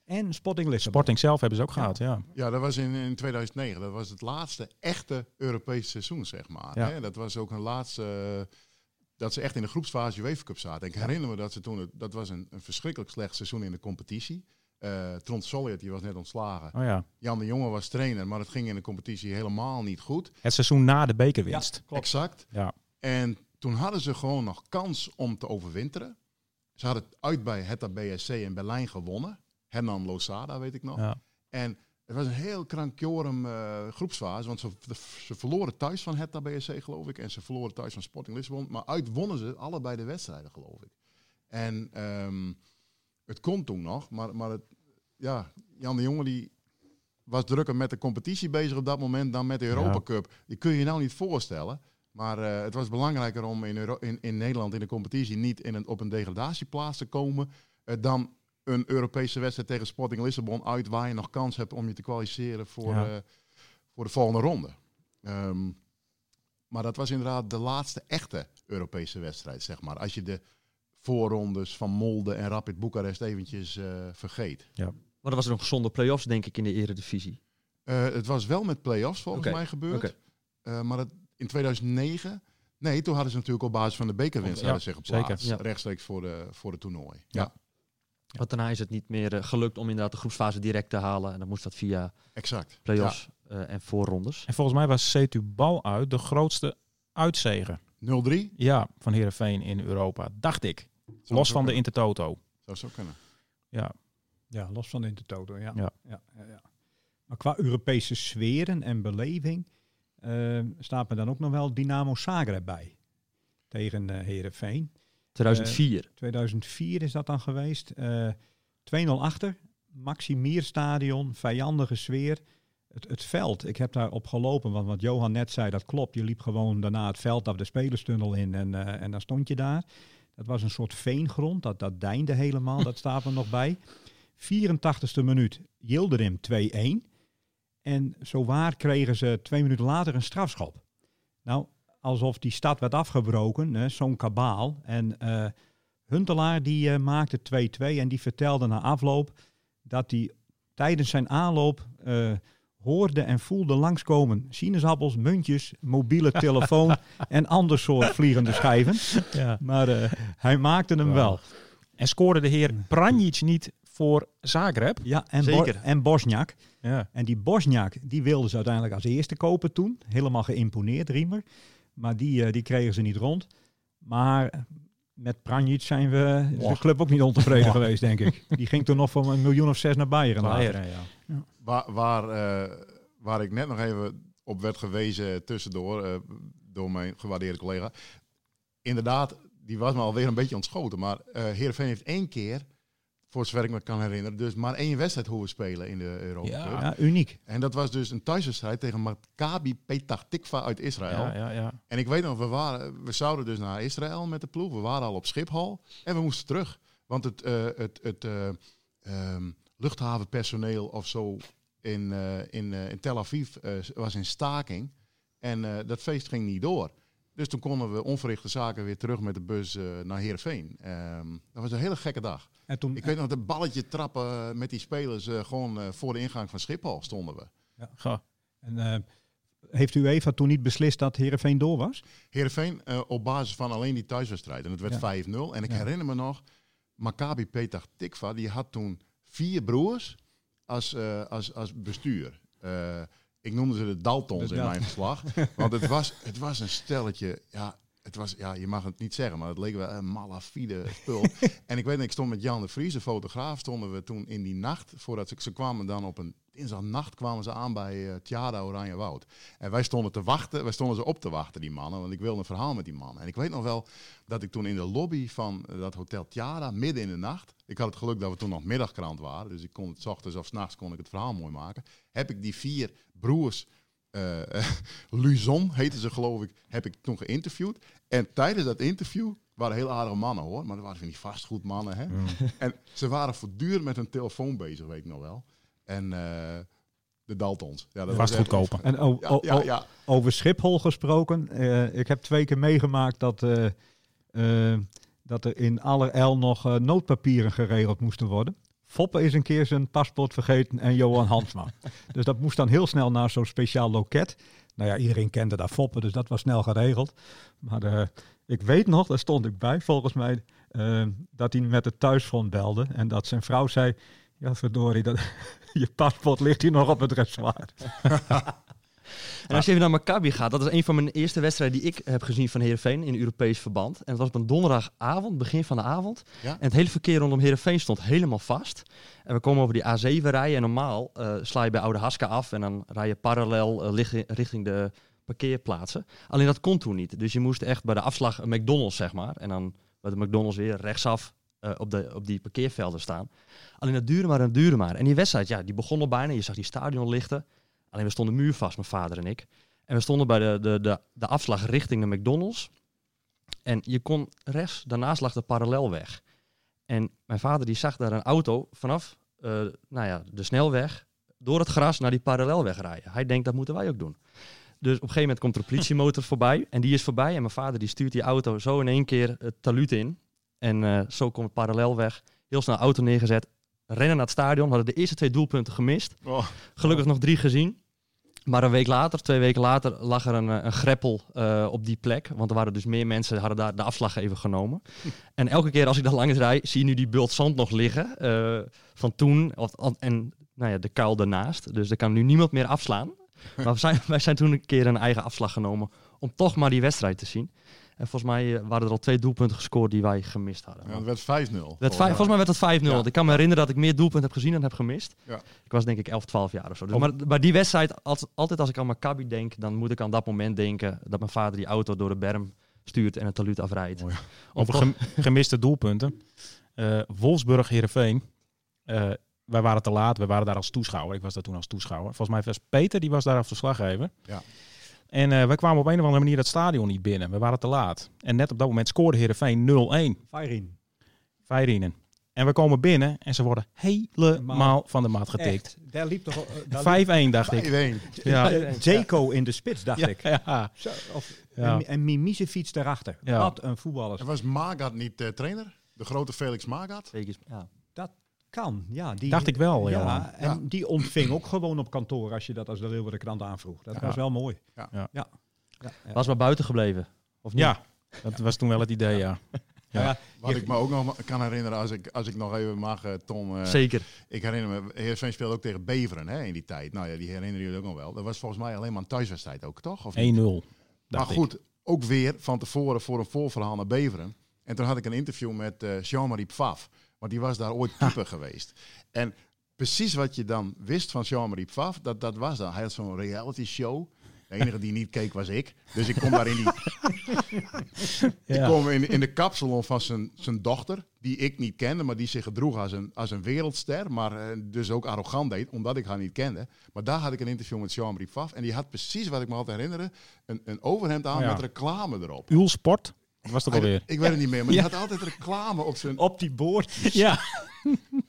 En Sporting Lissabon. Sporting zelf hebben ze ook Ja. gehad, ja. Ja, dat was in, in 2009. Dat was het laatste echte Europese seizoen, zeg maar. Ja. Hè? Dat was ook een laatste... eh, dat ze echt in de groepsfase UEFA Cup zaten. Ik herinner me dat ze toen... het- Dat was een, een verschrikkelijk slecht seizoen in de competitie. Eh Trond Solliet, die was net ontslagen. Oh ja. Jan de Jonge was trainer, maar het ging in de competitie helemaal niet goed. Het seizoen na de bekerwinst. klopt. Exact. Ja. En toen hadden ze gewoon nog kans om te overwinteren. Ze hadden het uit bij Hertha BSC in Berlijn gewonnen. Hernan Losada, weet ik nog. Ja. En het was een heel krankjorum eh, groepsfase. Want ze, ze verloren thuis van Hertha BSC, geloof ik. En ze verloren thuis van Sporting Lissabon. Maar uit wonnen ze allebei de wedstrijden, geloof ik. En ehm, het kon toen nog. Maar, maar het, ja, Jan de Jonge die was drukker met de competitie bezig op dat moment dan met de Europa. Cup. Die kun je je nou niet voorstellen. Maar eh, het was belangrijker om in, Euro- in, in Nederland in de competitie niet in een, op een degradatieplaats te komen. eh, dan een Europese wedstrijd tegen Sporting Lissabon uit waar je nog kans hebt om je te kwalificeren voor, Ja. eh, voor de volgende ronde. Ehm, maar dat was inderdaad de laatste echte Europese wedstrijd, zeg maar. Als je de voorrondes van Molde en Rapid Boekarest eventjes eh, vergeet. Maar er was nog zonder play-offs, denk ik, in de eredivisie. Eh, het was wel met play-offs volgens mij gebeurd. oké. Eh, maar het, in 2009... Nee, toen hadden ze natuurlijk op basis van de bekerwinst Ja, hadden ze geplaatst. zeker. Ja. Rechtstreeks voor de, voor de toernooi. Ja. Want daarna is het niet meer gelukt om inderdaad de groepsfase direct te halen. En dan moest dat via exact. play-offs eh, en voorrondes. En volgens mij was Setubal uit de grootste uitzegen. Ja. 0-3. Ja, van Heerenveen in Europa, dacht ik. Zou Los van de. Intertoto. Zou zo kunnen. Ja, Ja, los van de Intertoto, ja. Ja. Ja, ja, ja. Maar qua Europese sferen en beleving eh, staat me dan ook nog wel Dynamo Zagreb bij. Tegen eh Herenveen. 2004. 2004 is dat dan geweest. Eh 2-0 achter. Maximier Stadion, vijandige sfeer. Het, het veld, ik heb daar op gelopen, want wat Johan net zei, dat klopt. Je liep gewoon daarna het veld af de spelerstunnel in en, eh, en dan stond je daar. Dat was een soort veengrond, dat, dat deinde helemaal, dat staat er nog bij. 84ste minuut, Yildirim 2-1. En zowaar kregen ze twee minuten later een strafschop. Nou, alsof die stad werd afgebroken, zo'n kabaal. En eh, Huntelaar die eh, maakte 2-2 en die vertelde na afloop dat hij tijdens zijn aanloop eh, hoorde en voelde langskomen sinaasappels, muntjes, mobiele telefoon en ander soort vliegende schijven. ja. Maar eh, hij maakte hem wel. En scoorde de heer Pranjic niet voor Zagreb? Ja, en, Bo- Zeker. en Bosniak. Ja. En die Bosniak, die wilden ze uiteindelijk als eerste kopen toen. Helemaal geïmponeerd, Riemer. Maar die, eh, die kregen ze niet rond. Maar met Pranjic zijn we de club ook niet ontevreden geweest, denk ik. Die ging toen nog voor een miljoen of zes naar. Bayern, ja. Waar, waar, eh, waar ik net nog even op werd gewezen tussendoor eh, door mijn gewaardeerde collega. Inderdaad, die was me alweer een beetje ontschoten. Maar eh Heerenveen heeft één keer, voor zover ik me kan herinneren, dus maar één wedstrijd hoeven spelen in de Europa Ja. Cup. Ja, uniek. En dat was dus een thuiswedstrijd tegen Maccabi Petah Tikva uit Israël. Ja, ja, ja. En ik weet nog, we, waren, we zouden dus naar Israël met de ploeg. We waren al op Schiphol en we moesten terug. Want het, eh, het, het eh, ehm, luchthavenpersoneel of zo in, eh, in, eh, in Tel Aviv eh, was in staking. En eh, dat feest ging niet door. Dus toen konden we onverrichte zaken weer terug met de bus eh, naar Heerenveen. Ehm dat was een hele gekke dag. En toen, Ik weet nog, dat balletje trappen met die spelers eh, gewoon eh, voor de ingang van Schiphol stonden we. Ga. en, eh, heeft u Eva toen niet beslist dat Heerenveen door was? Heerenveen eh, op basis van alleen die thuiswedstrijd. En het werd Ja. 5-0. En ik Ja. herinner me nog, Maccabi Petah Tikva, die had toen vier broers als, eh, als, als bestuur. Eh, ik noemde ze de Daltons De in mijn verslag. want het was, het was een stelletje, ja, het was, ja, je mag het niet zeggen, maar het leek wel een malafide spul. en ik weet ik stond met Jan de Vries, de fotograaf, stonden we toen in die nacht, voordat ze, ze kwamen dan op een dinsdagnacht kwamen ze aan bij uh, Tjada Oranje Woud. En wij stonden te wachten, wij stonden ze op te wachten, die mannen, want ik wilde een verhaal met die mannen. En ik weet nog wel dat ik toen in de lobby van eh, dat hotel Tjada, midden in de nacht, ik had het geluk dat we toen nog middagkrant waren, dus ik kon het 's ochtends of 's nachts kon ik het verhaal mooi maken, heb ik die vier broers eh Luzon heette ze geloof ik, heb ik toen geïnterviewd. En tijdens dat interview waren heel aardige mannen hoor, maar dat waren van die vastgoedmannen. Hè? En ze waren voortdurend met hun telefoon bezig, weet ik nog wel. En eh, de Daltons. Ja, dat was kopen. En Ja, ja, ja. over Schiphol gesproken. eh, ik heb twee keer meegemaakt dat, eh, dat er in allerijl nog noodpapieren geregeld moesten worden. Foppe is een keer zijn paspoort vergeten en Johan Hansma. dus dat moest dan heel snel naar zo'n speciaal loket. Nou ja, iedereen kende daar Foppe, dus dat was snel geregeld. Maar ik weet nog, daar stond ik bij volgens mij, dat hij met het thuisfront belde. En dat zijn vrouw zei, ja verdorie, dat, je paspoort ligt hier nog op het dressoir. En als je even naar Maccabi gaat, dat is een van mijn eerste wedstrijden die ik heb gezien van Heerenveen in Europees verband. En het was op een donderdagavond, begin van de avond. Ja. En het hele verkeer rondom Heerenveen stond helemaal vast. En we komen over die A7 rijden en normaal eh, sla je bij Oude Haska af en dan rij je parallel eh, richting de parkeerplaatsen. Alleen dat kon toen niet. Dus je moest echt bij de afslag een McDonald's, zeg maar. En dan bij de McDonald's weer rechtsaf eh, op, de, op die parkeervelden staan. Alleen dat duurde maar en duurde maar. En die wedstrijd, ja, die begon al bijna. Je zag die stadion lichten. Alleen we stonden muurvast, mijn vader en ik. En we stonden bij de, de, de, de afslag richting de McDonald's. En je kon rechts, daarnaast lag de parallelweg. En mijn vader die zag daar een auto vanaf eh, nou ja, de snelweg door het gras naar die parallelweg rijden. Hij denkt, dat moeten wij ook doen. Dus op een gegeven moment komt er een politiemotor voorbij. En die is voorbij. En mijn vader die stuurt die auto zo in één keer het taluut in. En eh, zo komt het parallelweg. Heel snel auto neergezet. Rennen naar het stadion. Hadden de eerste twee doelpunten gemist. Oh, Gelukkig nog drie gezien. Maar een week later, twee weken later, lag er een, eh, een greppel eh, op die plek. Want er waren dus meer mensen, hadden daar de afslag even genomen. en elke keer als ik daar langs rijd, zie je nu die bult zand nog liggen. van toen. Of, en nou ja, de kuil daarnaast. Dus er kan nu niemand meer afslaan. Maar we zijn, wij zijn toen een keer een eigen afslag genomen. Om toch maar die wedstrijd te zien. En volgens mij eh, waren er al twee doelpunten gescoord die wij gemist hadden. ja, het werd 5-0. Het vijf- volgens mij werd het 5-0. Ja. Want Ik kan me herinneren dat ik meer doelpunten heb gezien dan heb gemist. Ja. Ik was denk ik 11, 12 jaar of zo. Dus, Op- maar, maar die wedstrijd, als, altijd als ik aan Maccabi denk, dan moet ik aan dat moment denken dat mijn vader die auto door de berm stuurt en het taluut afrijdt. Mooi. Om Over gem- gemiste doelpunten. Eh Wolfsburg, Heerenveen. Eh wij waren te laat. We waren daar als toeschouwer. Ik was daar toen als toeschouwer. Volgens mij was Peter, die was daar als verslaggever. Ja. En eh wij kwamen op een of andere manier dat stadion niet binnen. We waren te laat. En net op dat moment scoorde Heerenveen 0-1. Feirin. Feirinen. En we komen binnen en ze worden helemaal van de mat getikt. Echt, daar liep toch... eh, daar 5-1 dacht ik. 5-1. Ja. eh, Zeko in de spits, dacht Ja, ik. ja. Zo, of, Ja. En, en Mimicevic daarachter. Ja. Wat een voetballer. En was Magat niet eh, trainer? De grote Felix Magat? Ja. Kan, ja. Die, Dacht ik wel, ja. Johan. En Ja. die ontving ook gewoon op kantoor als je dat als de Leeuwarden krant aanvroeg. Dat Ja. was wel mooi. Ja. Ja. ja. ja. Was maar buiten gebleven. Of niet? Ja, dat was toen wel het idee, ja. Ja. Ja, Wat ik me ook nog kan herinneren, als ik, als ik nog even mag, eh, Tom. eh, Zeker. ik herinner me, Heerenveen speelde ook tegen Beveren hè, in die tijd. Nou ja, die herinneren jullie ook nog wel. Dat was volgens mij alleen maar een thuiswedstrijd ook, toch? Of niet? 1-0. Maar ik. goed, ook weer van tevoren voor een voorverhaal naar Beveren. En toen had ik een interview met eh, Jean-Marie Pfaff. Want die was daar ooit keeper geweest. En precies wat je dan wist van Jean-Marie Pfaff, dat, dat was dan. Hij had zo'n reality show. De enige die niet keek was ik. Dus ik kom daar in die... Ik kom in, in de kapsalon van zijn, zijn dochter, die ik niet kende, maar die zich gedroeg als een, als een wereldster, maar eh, dus ook arrogant deed, omdat ik haar niet kende. Maar daar had ik een interview met Jean-Marie Pfaff en die had precies wat ik me altijd herinnerde, een, een overhemd aan Ja. met reclame erop. Uul Sport. Was Hij- alweer? ik weet het niet meer, maar Ja. die had altijd reclame op zijn... Op die boord. Ja.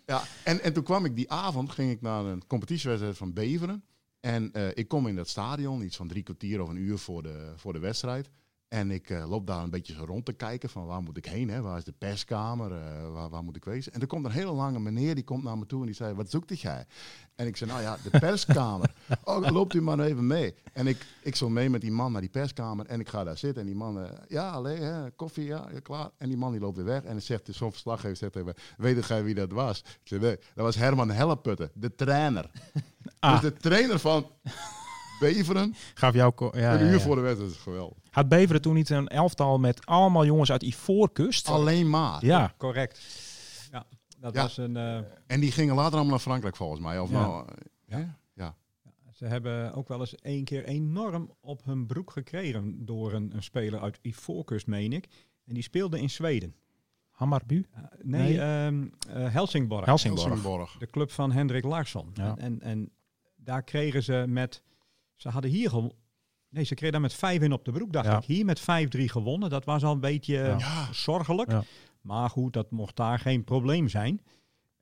Ja, en, en toen kwam ik die avond, ging ik naar een competitiewedstrijd van Beveren. En eh, ik kom in dat stadion, iets van drie kwartier of een uur voor de, voor de wedstrijd. En ik eh, loop daar een beetje zo rond te kijken van waar moet ik heen, hè? waar is de perskamer, eh, waar, waar moet ik wezen. En er komt een hele lange meneer, die komt naar me toe en die zei, wat zoekt jij? En ik zei, nou ja, de perskamer. oh, loopt u maar even mee. En ik, ik zal mee met die man naar die perskamer en ik ga daar zitten. En die man, eh, ja, alleen, hè, koffie, ja, ja, klaar. En die man die loopt weer weg en dan zegt zo'n verslaggever zegt mij, weet jij wie dat was? Ik zei, nee, dat was Herman Helleputte, de trainer. Ah. Dus de trainer van Beveren, Gaf jou... Ja, een ja, uur ja. voor de wedstrijd, geweldig. Had Beveren toen niet een elftal met allemaal jongens uit Ivoorkust? Alleen maar. Ja. Correct. Ja, dat Ja. was een... eh, En die gingen later allemaal naar Frankrijk volgens mij. Of Ja. nou, eh, hè? ja. Ze hebben ook wel eens één keer enorm op hun broek gekregen door een, een speler uit Ivoorkust, meen ik. En die speelde in Zweden. Hammarby? Uh, nee, Nee. ehm, eh, Helsingborg. Helsingborg. Helsingborg. De club van Hendrik Larsson. Ja. En, en, en daar kregen ze met... Ze hadden hier al... Nee, ze kregen daar met 5 in op de broek, dacht Ja. ik. Hier met 5-3 gewonnen. Dat was al een beetje Ja. Ja. zorgelijk. Ja. Maar goed, dat mocht daar geen probleem zijn.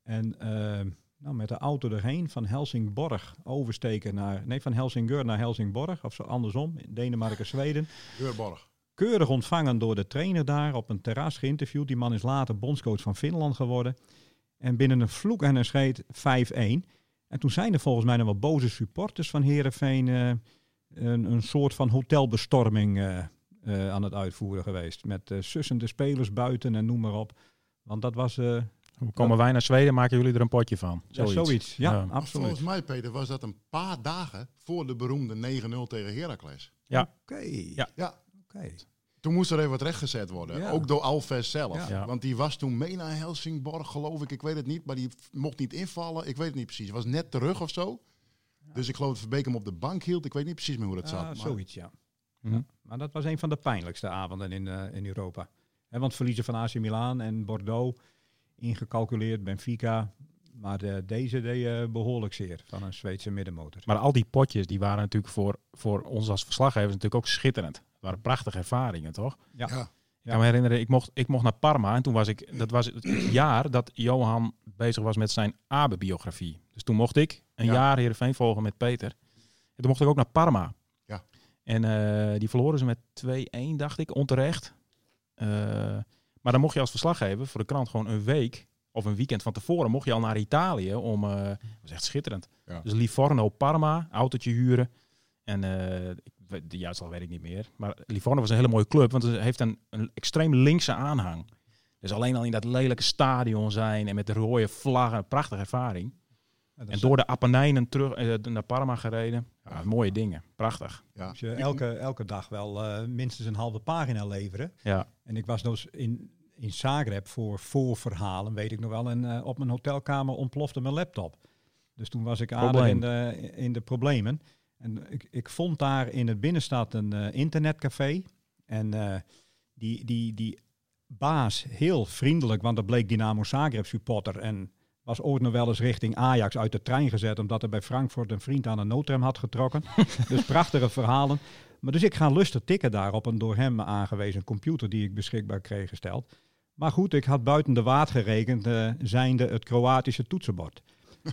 En eh, nou, met de auto erheen van Helsingborg oversteken naar... Nee, van Helsingør naar Helsingborg. Of zo andersom. in Denemarken, Zweden. Deurborg. Keurig ontvangen door de trainer daar. Op een terras geïnterviewd. Die man is later bondscoach van Finland geworden. En binnen een vloek en een scheet 5-1. En toen zijn er volgens mij nog wel boze supporters van Herenveen een, een soort van hotelbestorming eh, eh, aan het uitvoeren geweest. Met eh, sussende spelers buiten en noem maar op. Want dat was eh, Hoe komen wij naar Zweden, maken jullie er een potje van? ja, zoiets. Ja, Ja. Maar absoluut. Volgens mij, Peter, was dat een paar dagen voor de beroemde 9-0 tegen Heracles. Ja. Oké. Ja. Ja. Oké. Toen moest er even wat rechtgezet worden. Ja. Ook door Alves zelf. Ja. Ja. Want die was toen mee naar Helsingborg, geloof ik. Ik weet het niet. Maar die mocht niet invallen. Ik weet het niet precies. Was net terug of zo. Dus ik geloof dat Verbeek hem op de bank hield. Ik weet niet precies meer hoe dat zat. Maar zoiets, ja. Mhm. Ja. Maar dat was een van de pijnlijkste avonden in, eh, in Europa. Hè, want verliezen van AC Milan en Bordeaux, ingecalculeerd, Benfica. Maar eh, deze deed eh, behoorlijk zeer van een Zweedse middenmotor. Maar al die potjes, die waren natuurlijk voor, voor ons als verslaggevers natuurlijk ook schitterend. Waren prachtige ervaringen, toch? Ja. Ja. Ik kan me herinneren, ik mocht, ik mocht naar Parma en toen was ik, dat was het jaar dat Johan bezig was met zijn Abe-biografie. Dus toen mocht ik een Ja. jaar Heerenveen volgen met Peter. En toen mocht ik ook naar Parma. Ja. En eh, die verloren ze met 2-1, dacht ik, onterecht. Eh, maar dan mocht je als verslaggever voor de krant gewoon een week of een weekend van tevoren mocht je al naar Italië om. eh dat was echt schitterend. Ja. Dus Livorno, Parma, autootje huren. En eh, ik de juiste al weet ik niet meer. Maar Livorno was een hele mooie club, want het heeft een, een extreem linkse aanhang. Dus alleen al in dat lelijke stadion zijn en met de rode vlaggen, een prachtige ervaring. En door de Apennijnen terug eh, naar Parma gereden. Ja, mooie dingen, prachtig. Ja. Dus je elke, elke dag wel eh, minstens een halve pagina leveren. Ja, En ik was dus in, in Zagreb voor voorverhalen, weet ik nog wel. En eh, op mijn hotelkamer ontplofte mijn laptop. Dus toen was ik aardig in de, in de problemen. En ik, ik vond daar in het binnenstad een eh, internetcafé. En eh, die, die, die baas, heel vriendelijk, want dat bleek Dynamo Zagreb supporter. En was ooit nog wel eens richting Ajax uit de trein gezet, omdat er bij Frankfurt een vriend aan een noodrem had getrokken. dus prachtige verhalen. Maar dus ik ga lustig tikken daar op een door hem aangewezen computer die ik beschikbaar kreeg gesteld. Maar goed, ik had buiten de waard gerekend, eh, zijnde het Kroatische toetsenbord.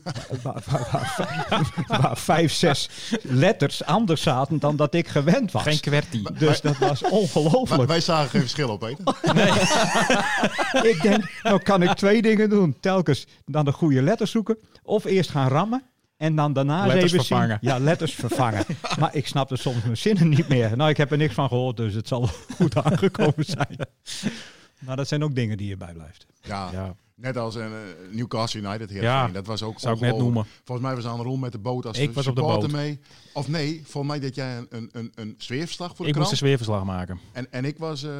Waar, waar- waar- waar vijf, zes letters anders zaten dan dat ik gewend was. geen kwertie. dus dat was Maar ongelooflijk. wij zagen geen verschil op, Peter. ik denk, nou kan ik twee dingen doen. Telkens dan de goede letters zoeken. Of eerst gaan rammen. En dan daarna Letters even vervangen. zien. Ja, letters vervangen. maar ik snapte soms mijn zinnen niet meer. Nou, ik heb er niks van gehoord, dus het zal goed aangekomen zijn. Maar dat zijn ook dingen die je bijblijft. Ja. Ja. Net als een Newcastle United. Ja, dat was ook Zou ik net noemen. Volgens mij was aan de rol met de boot als Ik was op de boot. mee. Of nee, volgens mij dat jij een, een, een, een voor de Ik moest een sfeerverslag maken. En, en ik was eh,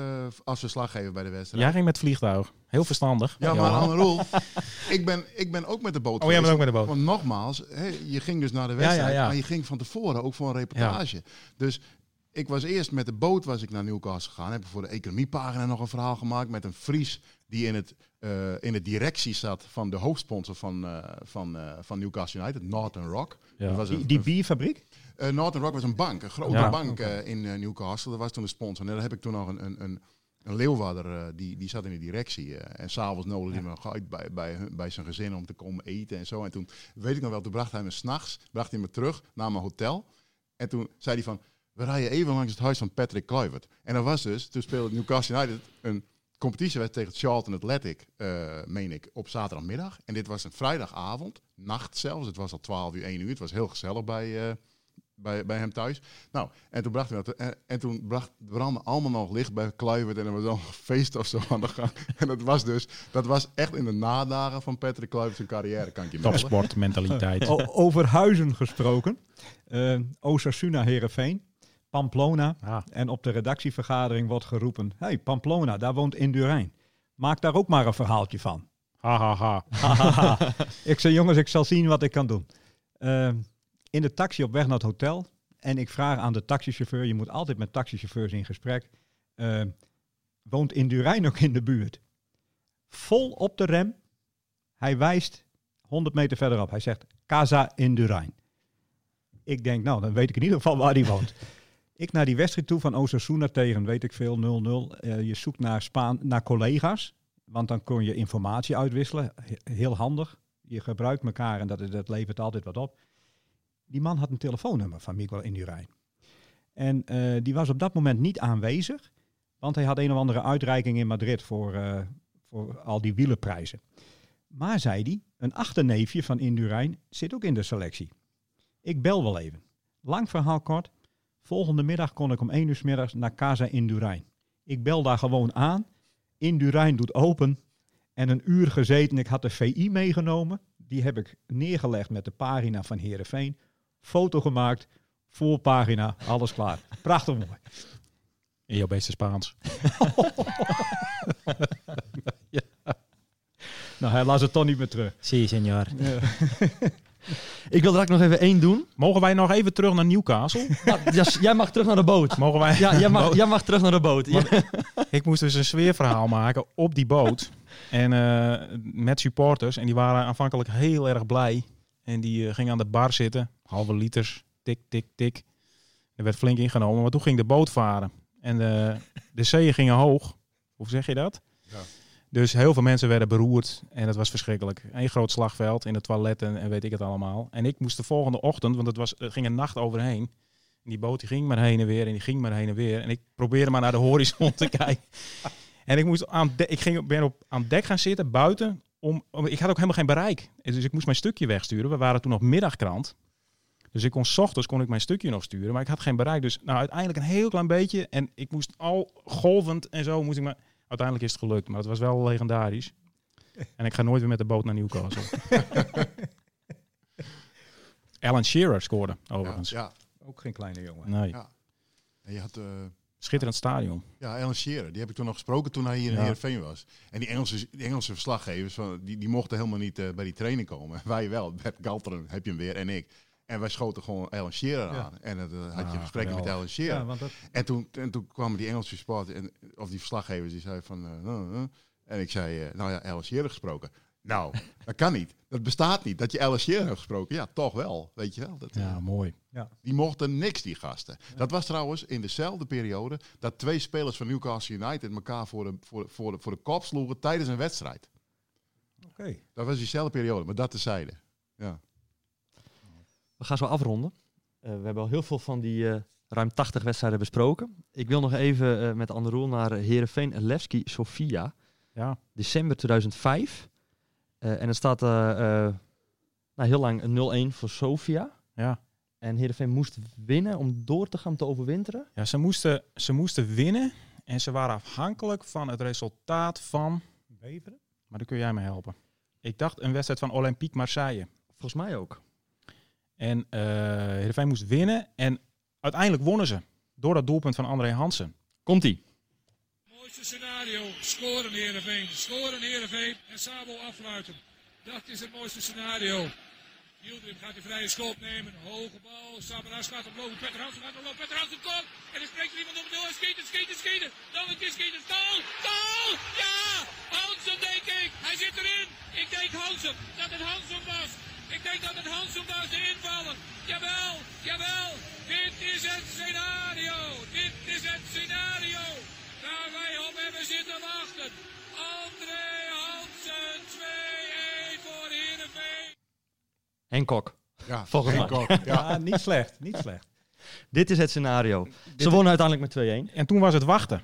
als verslaggever bij de wedstrijd. Jij ging met vliegtuig. Heel verstandig. Ja, maar aan de rol. ik, ben, ik ben ook met de boot Oh, jij bent ook met de boot. Want nogmaals, je ging dus naar de wedstrijd, ja, ja. maar je ging van tevoren ook voor een reportage. Dus ik was eerst met de boot was ik naar Newcastle gegaan. Heb voor de economiepagina nog een verhaal gemaakt met een Fries die in het, eh, in de directie zat van de hoofdsponsor van, eh, van, eh, van Newcastle United, Northern Rock. Ja. Dat was een, Die, die bierfabriek? eh, Northern Rock was een bank, een grote Ja. bank eh, in Newcastle. Dat was toen de sponsor. En daar heb ik toen nog een, een, een, een Leeuwarder, eh, die, die zat in de directie. eh, en s'avonds nodigde hij me uit bij, bij, hun- bij zijn gezin om te komen eten en zo. En toen, weet ik nog wel, toen bracht hij me s'nachts, bracht hij me terug naar mijn hotel. En toen zei hij van, we rijden even langs het huis van Patrick Kluivert. En dat was dus, toen speelde Newcastle United een competitiewedstrijd tegen Charlton Athletic, eh, meen ik, op zaterdagmiddag. En dit was een vrijdagavond, nacht zelfs. Het was al 12 uur, 1 uur. Het was heel gezellig bij, eh, bij, bij hem thuis. Nou, en toen bracht hij dat. En, en toen bracht brandde allemaal nog licht bij Kluivert en er was al een feest of zo aan de gang. En dat was dus, dat was echt in de nadagen van Patrick Kluivert zijn carrière, kan ik je melden. Topsportmentaliteit. Over huizen gesproken. Eh Osasuna Heerenveen. Pamplona. Ah, En op de redactievergadering wordt geroepen... hey, Pamplona, daar woont Indurain. Maak daar ook maar een verhaaltje van. ha, ha, ha. Ik zei, jongens, ik zal zien wat ik kan doen. Eh, in de taxi op weg naar het hotel. En ik vraag aan de taxichauffeur... je moet altijd met taxichauffeurs in gesprek... eh, woont Indurain ook in de buurt? Vol op de rem. Hij wijst 100 meter verderop. Hij zegt, Casa Indurain. Ik denk, nou, dan weet ik in ieder geval waar hij woont. Ik naar die wedstrijd toe van Osasuna tegen, weet ik veel, 0-0. Eh, je zoekt naar, Spaan, naar collega's, want dan kun je informatie uitwisselen. He- heel handig. Je gebruikt elkaar en dat, dat levert altijd wat op. Die man had een telefoonnummer van Miguel Indurain. En eh, die was op dat moment niet aanwezig, want hij had een of andere uitreiking in Madrid voor, eh, voor al die wielenprijzen. Maar zei hij, een achterneefje van Indurain zit ook in de selectie. Ik bel wel even. Lang verhaal kort. Volgende middag kon ik om 1 uur 's middags naar Casa Indurain. Ik bel daar gewoon aan. Indurain doet open. En een uur gezeten. Ik had de VI meegenomen. Die heb ik neergelegd met de pagina van Heerenveen. Foto gemaakt. Voorpagina. Alles klaar. Prachtig mooi. In jouw beste Spaans. Nou, hij las het toch niet meer terug. Zie, senor. Ik wil er nog even één doen. Mogen wij nog even terug naar Newcastle? Nou, jij mag terug naar de boot. Mogen wij... Ja, jij mag, jij mag terug naar de boot. Ja. Ik moest dus een sfeerverhaal maken op die boot. En eh, met supporters. En die waren aanvankelijk heel erg blij. En die eh, gingen aan de bar zitten. Halve liters. Tik, tik, tik. Er werd flink ingenomen. Maar toen ging de boot varen. En de, de zeeën gingen hoog. Hoe zeg je dat? Ja. Dus heel veel mensen werden beroerd. En dat was verschrikkelijk. Een groot slagveld in de toiletten en weet ik het allemaal. En ik moest de volgende ochtend, want het, was, het ging een nacht overheen. En die boot die ging maar heen en weer en die ging maar heen en weer. En ik probeerde maar naar de horizon te kijken. En ik, moest aan ik ging, ben op, aan dek gaan zitten, buiten. Om, om- ik had ook helemaal geen bereik. Dus ik moest mijn stukje wegsturen. We waren toen nog middagkrant. Dus ik kon 's ochtends kon ik mijn stukje nog sturen. Maar ik had geen bereik. Dus nou, uiteindelijk een heel klein beetje. En ik moest al golvend en zo moest ik maar... Uiteindelijk is het gelukt. Maar het was wel legendarisch. En ik ga nooit weer met de boot naar Newcastle. Alan Shearer scoorde, overigens. ja. Ook geen kleine jongen. Nee, Ja. En je had... eh, schitterend stadion. Ja, Alan Shearer. Die heb ik toen nog gesproken toen hij hier in Ja. Heerenveen was. En die Engelse, die Engelse verslaggevers, van, die, die mochten helemaal niet eh, bij die training komen. Wij wel. Bert Galteren heb je hem weer en ik. En wij schoten gewoon Alan Shearer Ja. aan. En dan had je Ah, gesprekken met. Alan Shearer. Ja, want dat, En toen, en toen kwamen die Engelse supporters, en, of die verslaggevers, die zeiden van... eh, eh, eh. En ik zei, eh, nou ja, Alan Shearer gesproken. Nou, dat kan niet. Dat bestaat niet. Dat je Alan Shearer hebt gesproken. Ja, toch wel. Weet je wel. Dat, Ja, eh, mooi. die mochten niks, die gasten. Dat was trouwens in dezelfde periode dat twee spelers van Newcastle United elkaar voor de, voor de, voor de, voor de kop sloegen tijdens een wedstrijd. Oké. Dat was diezelfde periode, maar dat tezijde. Ja. We gaan zo afronden. Eh, we hebben al heel veel van die eh, ruim 80 wedstrijden besproken. Ik wil nog even eh, met Anne Roel naar Herenveen Levski Sofia. Ja, December 2005. Eh, en het staat nou, heel lang een 0-1 voor Sofia. ja. En Heerenveen moest winnen om door te gaan te overwinteren. ja ze, moesten, ze moesten winnen. En ze waren afhankelijk van het resultaat van Beveren? maar daar kun jij me helpen. Ik dacht een wedstrijd van Olympique Marseille. Volgens mij ook. En eh Heerenveen moest winnen. En uiteindelijk wonnen ze. Door dat doelpunt van André Hansen. Komt-ie. Mooiste scenario. Scoren Heerenveen. Scoren Heerenveen. En Sabo afluiten. Dat is het mooiste scenario. Yildirim gaat de vrije schop nemen. Hoge bal. Sabras gaat hem lopen. Petter Hansen gaat hem lopen. Petter Hansen komt. En er spreekt er iemand op de doel. Schieten, schieten, schieten. Dan het is schieten. Goal! Goal! Ja! Hansen denk ik. Hij zit erin. Ik denk Hansen. Dat het Hansen was. Ik denk dat het Hansen was. De invallen. Jawel. Jawel. Dit is het scenario. Dit is het scenario. Waar wij op hebben zitten wachten. André Hansen 2-1 voor Heerenveen. Henk Kok. Ja, Volgens mij. Ja. Ja, niet slecht, niet slecht. Dit is het scenario. Ze wonnen uiteindelijk met 2-1. En toen was het wachten.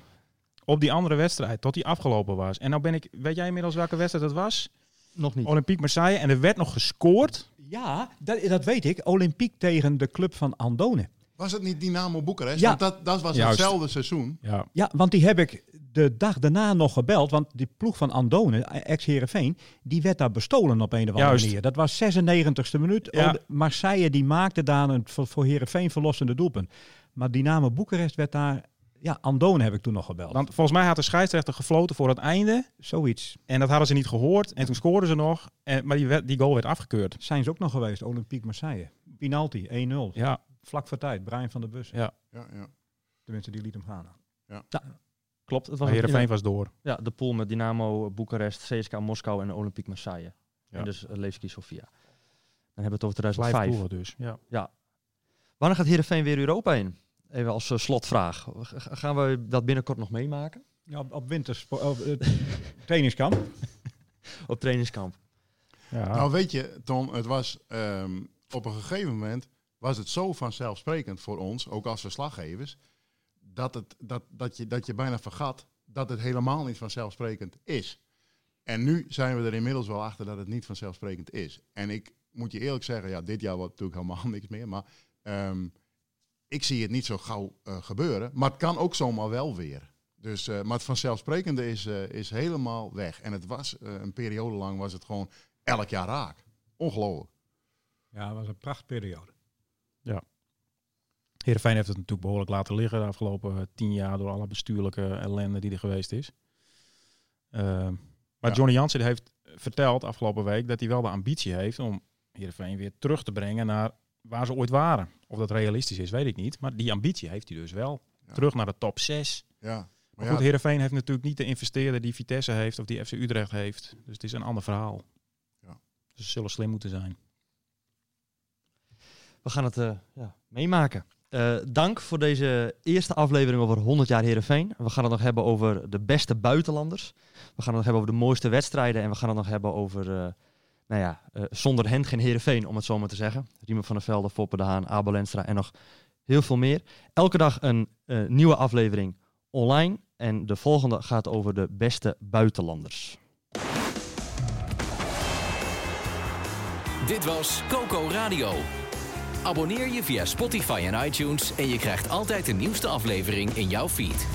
Op die andere wedstrijd. Tot die afgelopen was. En nou ben ik... Weet jij inmiddels welke wedstrijd het was? Nog niet. Olympique Marseille. En er werd nog gescoord. Ja, dat, dat weet ik. Olympiek tegen de club van Andone. Was het niet Dynamo Boekarest? Ja. Want dat, dat was Juist. hetzelfde seizoen. Ja. Ja, want die heb ik de dag daarna nog gebeld. Want die ploeg van Andone, ex-Herenveen, die werd daar bestolen op een of andere Juist. manier. Dat was 96e minuut. Ja. Marseille die maakte daar een voor, voor Herenveen verlossende doelpunt. Maar Dynamo Boekarest werd daar... Ja, Andone heb ik toen nog gebeld. Want volgens mij had de scheidsrechter gefloten voor het einde. Zoiets. En dat hadden ze niet gehoord. En toen scoorden ze nog. En, maar die, werd- die goal werd afgekeurd. Zijn ze ook nog geweest, Olympique Marseille. Penalty, 1-0. Ja. Vlak voor tijd, Brian van der Bus. Ja. Ja, ja. Tenminste, die liet hem gaan. Klopt. Het was Maar een- Heerenveen was door. Ja, de pool met Dynamo, Boekarest, CSKA Moskou en Olympique Marseille. Ja. En dus uh, Levski Sofia. Dan hebben we het over Vijf 2005. doelen dus. Ja. Wanneer gaat Heerenveen weer Europa in? Even als eh, slotvraag. Gaan we dat binnenkort nog meemaken? Ja, op, op wintersport, op, eh, trainingskamp. Op trainingskamp. Ja. Nou weet je, Ton, het was ehm, op een gegeven moment was het zo vanzelfsprekend voor ons, ook als verslaggevers, dat, het, dat, dat, je, dat je bijna vergat dat het helemaal niet vanzelfsprekend is. En nu zijn we er inmiddels wel achter dat het niet vanzelfsprekend is. En ik moet je eerlijk zeggen, ja, dit jaar wordt natuurlijk helemaal niks meer, maar ehm, ik zie het niet zo gauw eh, gebeuren. Maar het kan ook zomaar wel weer. Dus, eh, maar het vanzelfsprekende is, eh, is helemaal weg. En het was eh, een periode lang was het gewoon elk jaar raak. Ongelooflijk. Ja, dat was een prachtperiode. Heerenveen heeft het natuurlijk behoorlijk laten liggen de afgelopen tien jaar door alle bestuurlijke ellende die er geweest is. Eh, maar Ja. Johnny Jansen heeft verteld afgelopen week dat hij wel de ambitie heeft om Heerenveen weer terug te brengen naar waar ze ooit waren. Of dat realistisch is, weet ik niet. Maar die ambitie heeft hij dus wel. Ja. Terug naar de top 6. Ja. Maar Maar goed, ja, Heerenveen heeft natuurlijk niet de investeerder die Vitesse heeft of die FC Utrecht heeft. Dus het is een ander verhaal. Ja. Dus ze zullen slim moeten zijn. We gaan het eh, ja, meemaken. Eh, dank voor deze eerste aflevering over 100 jaar Heerenveen. We gaan het nog hebben over de beste buitenlanders. We gaan het nog hebben over de mooiste wedstrijden. En we gaan het nog hebben over, eh, nou ja, eh, zonder hen geen Heerenveen, om het zo maar te zeggen. Riemen van der Velde, Foppe de Haan, Abel Enstra en nog heel veel meer. Elke dag een eh, nieuwe aflevering online. En de volgende gaat over de beste buitenlanders. Dit was Coco Radio. Abonneer je via Spotify en iTunes en je krijgt altijd de nieuwste aflevering in jouw feed.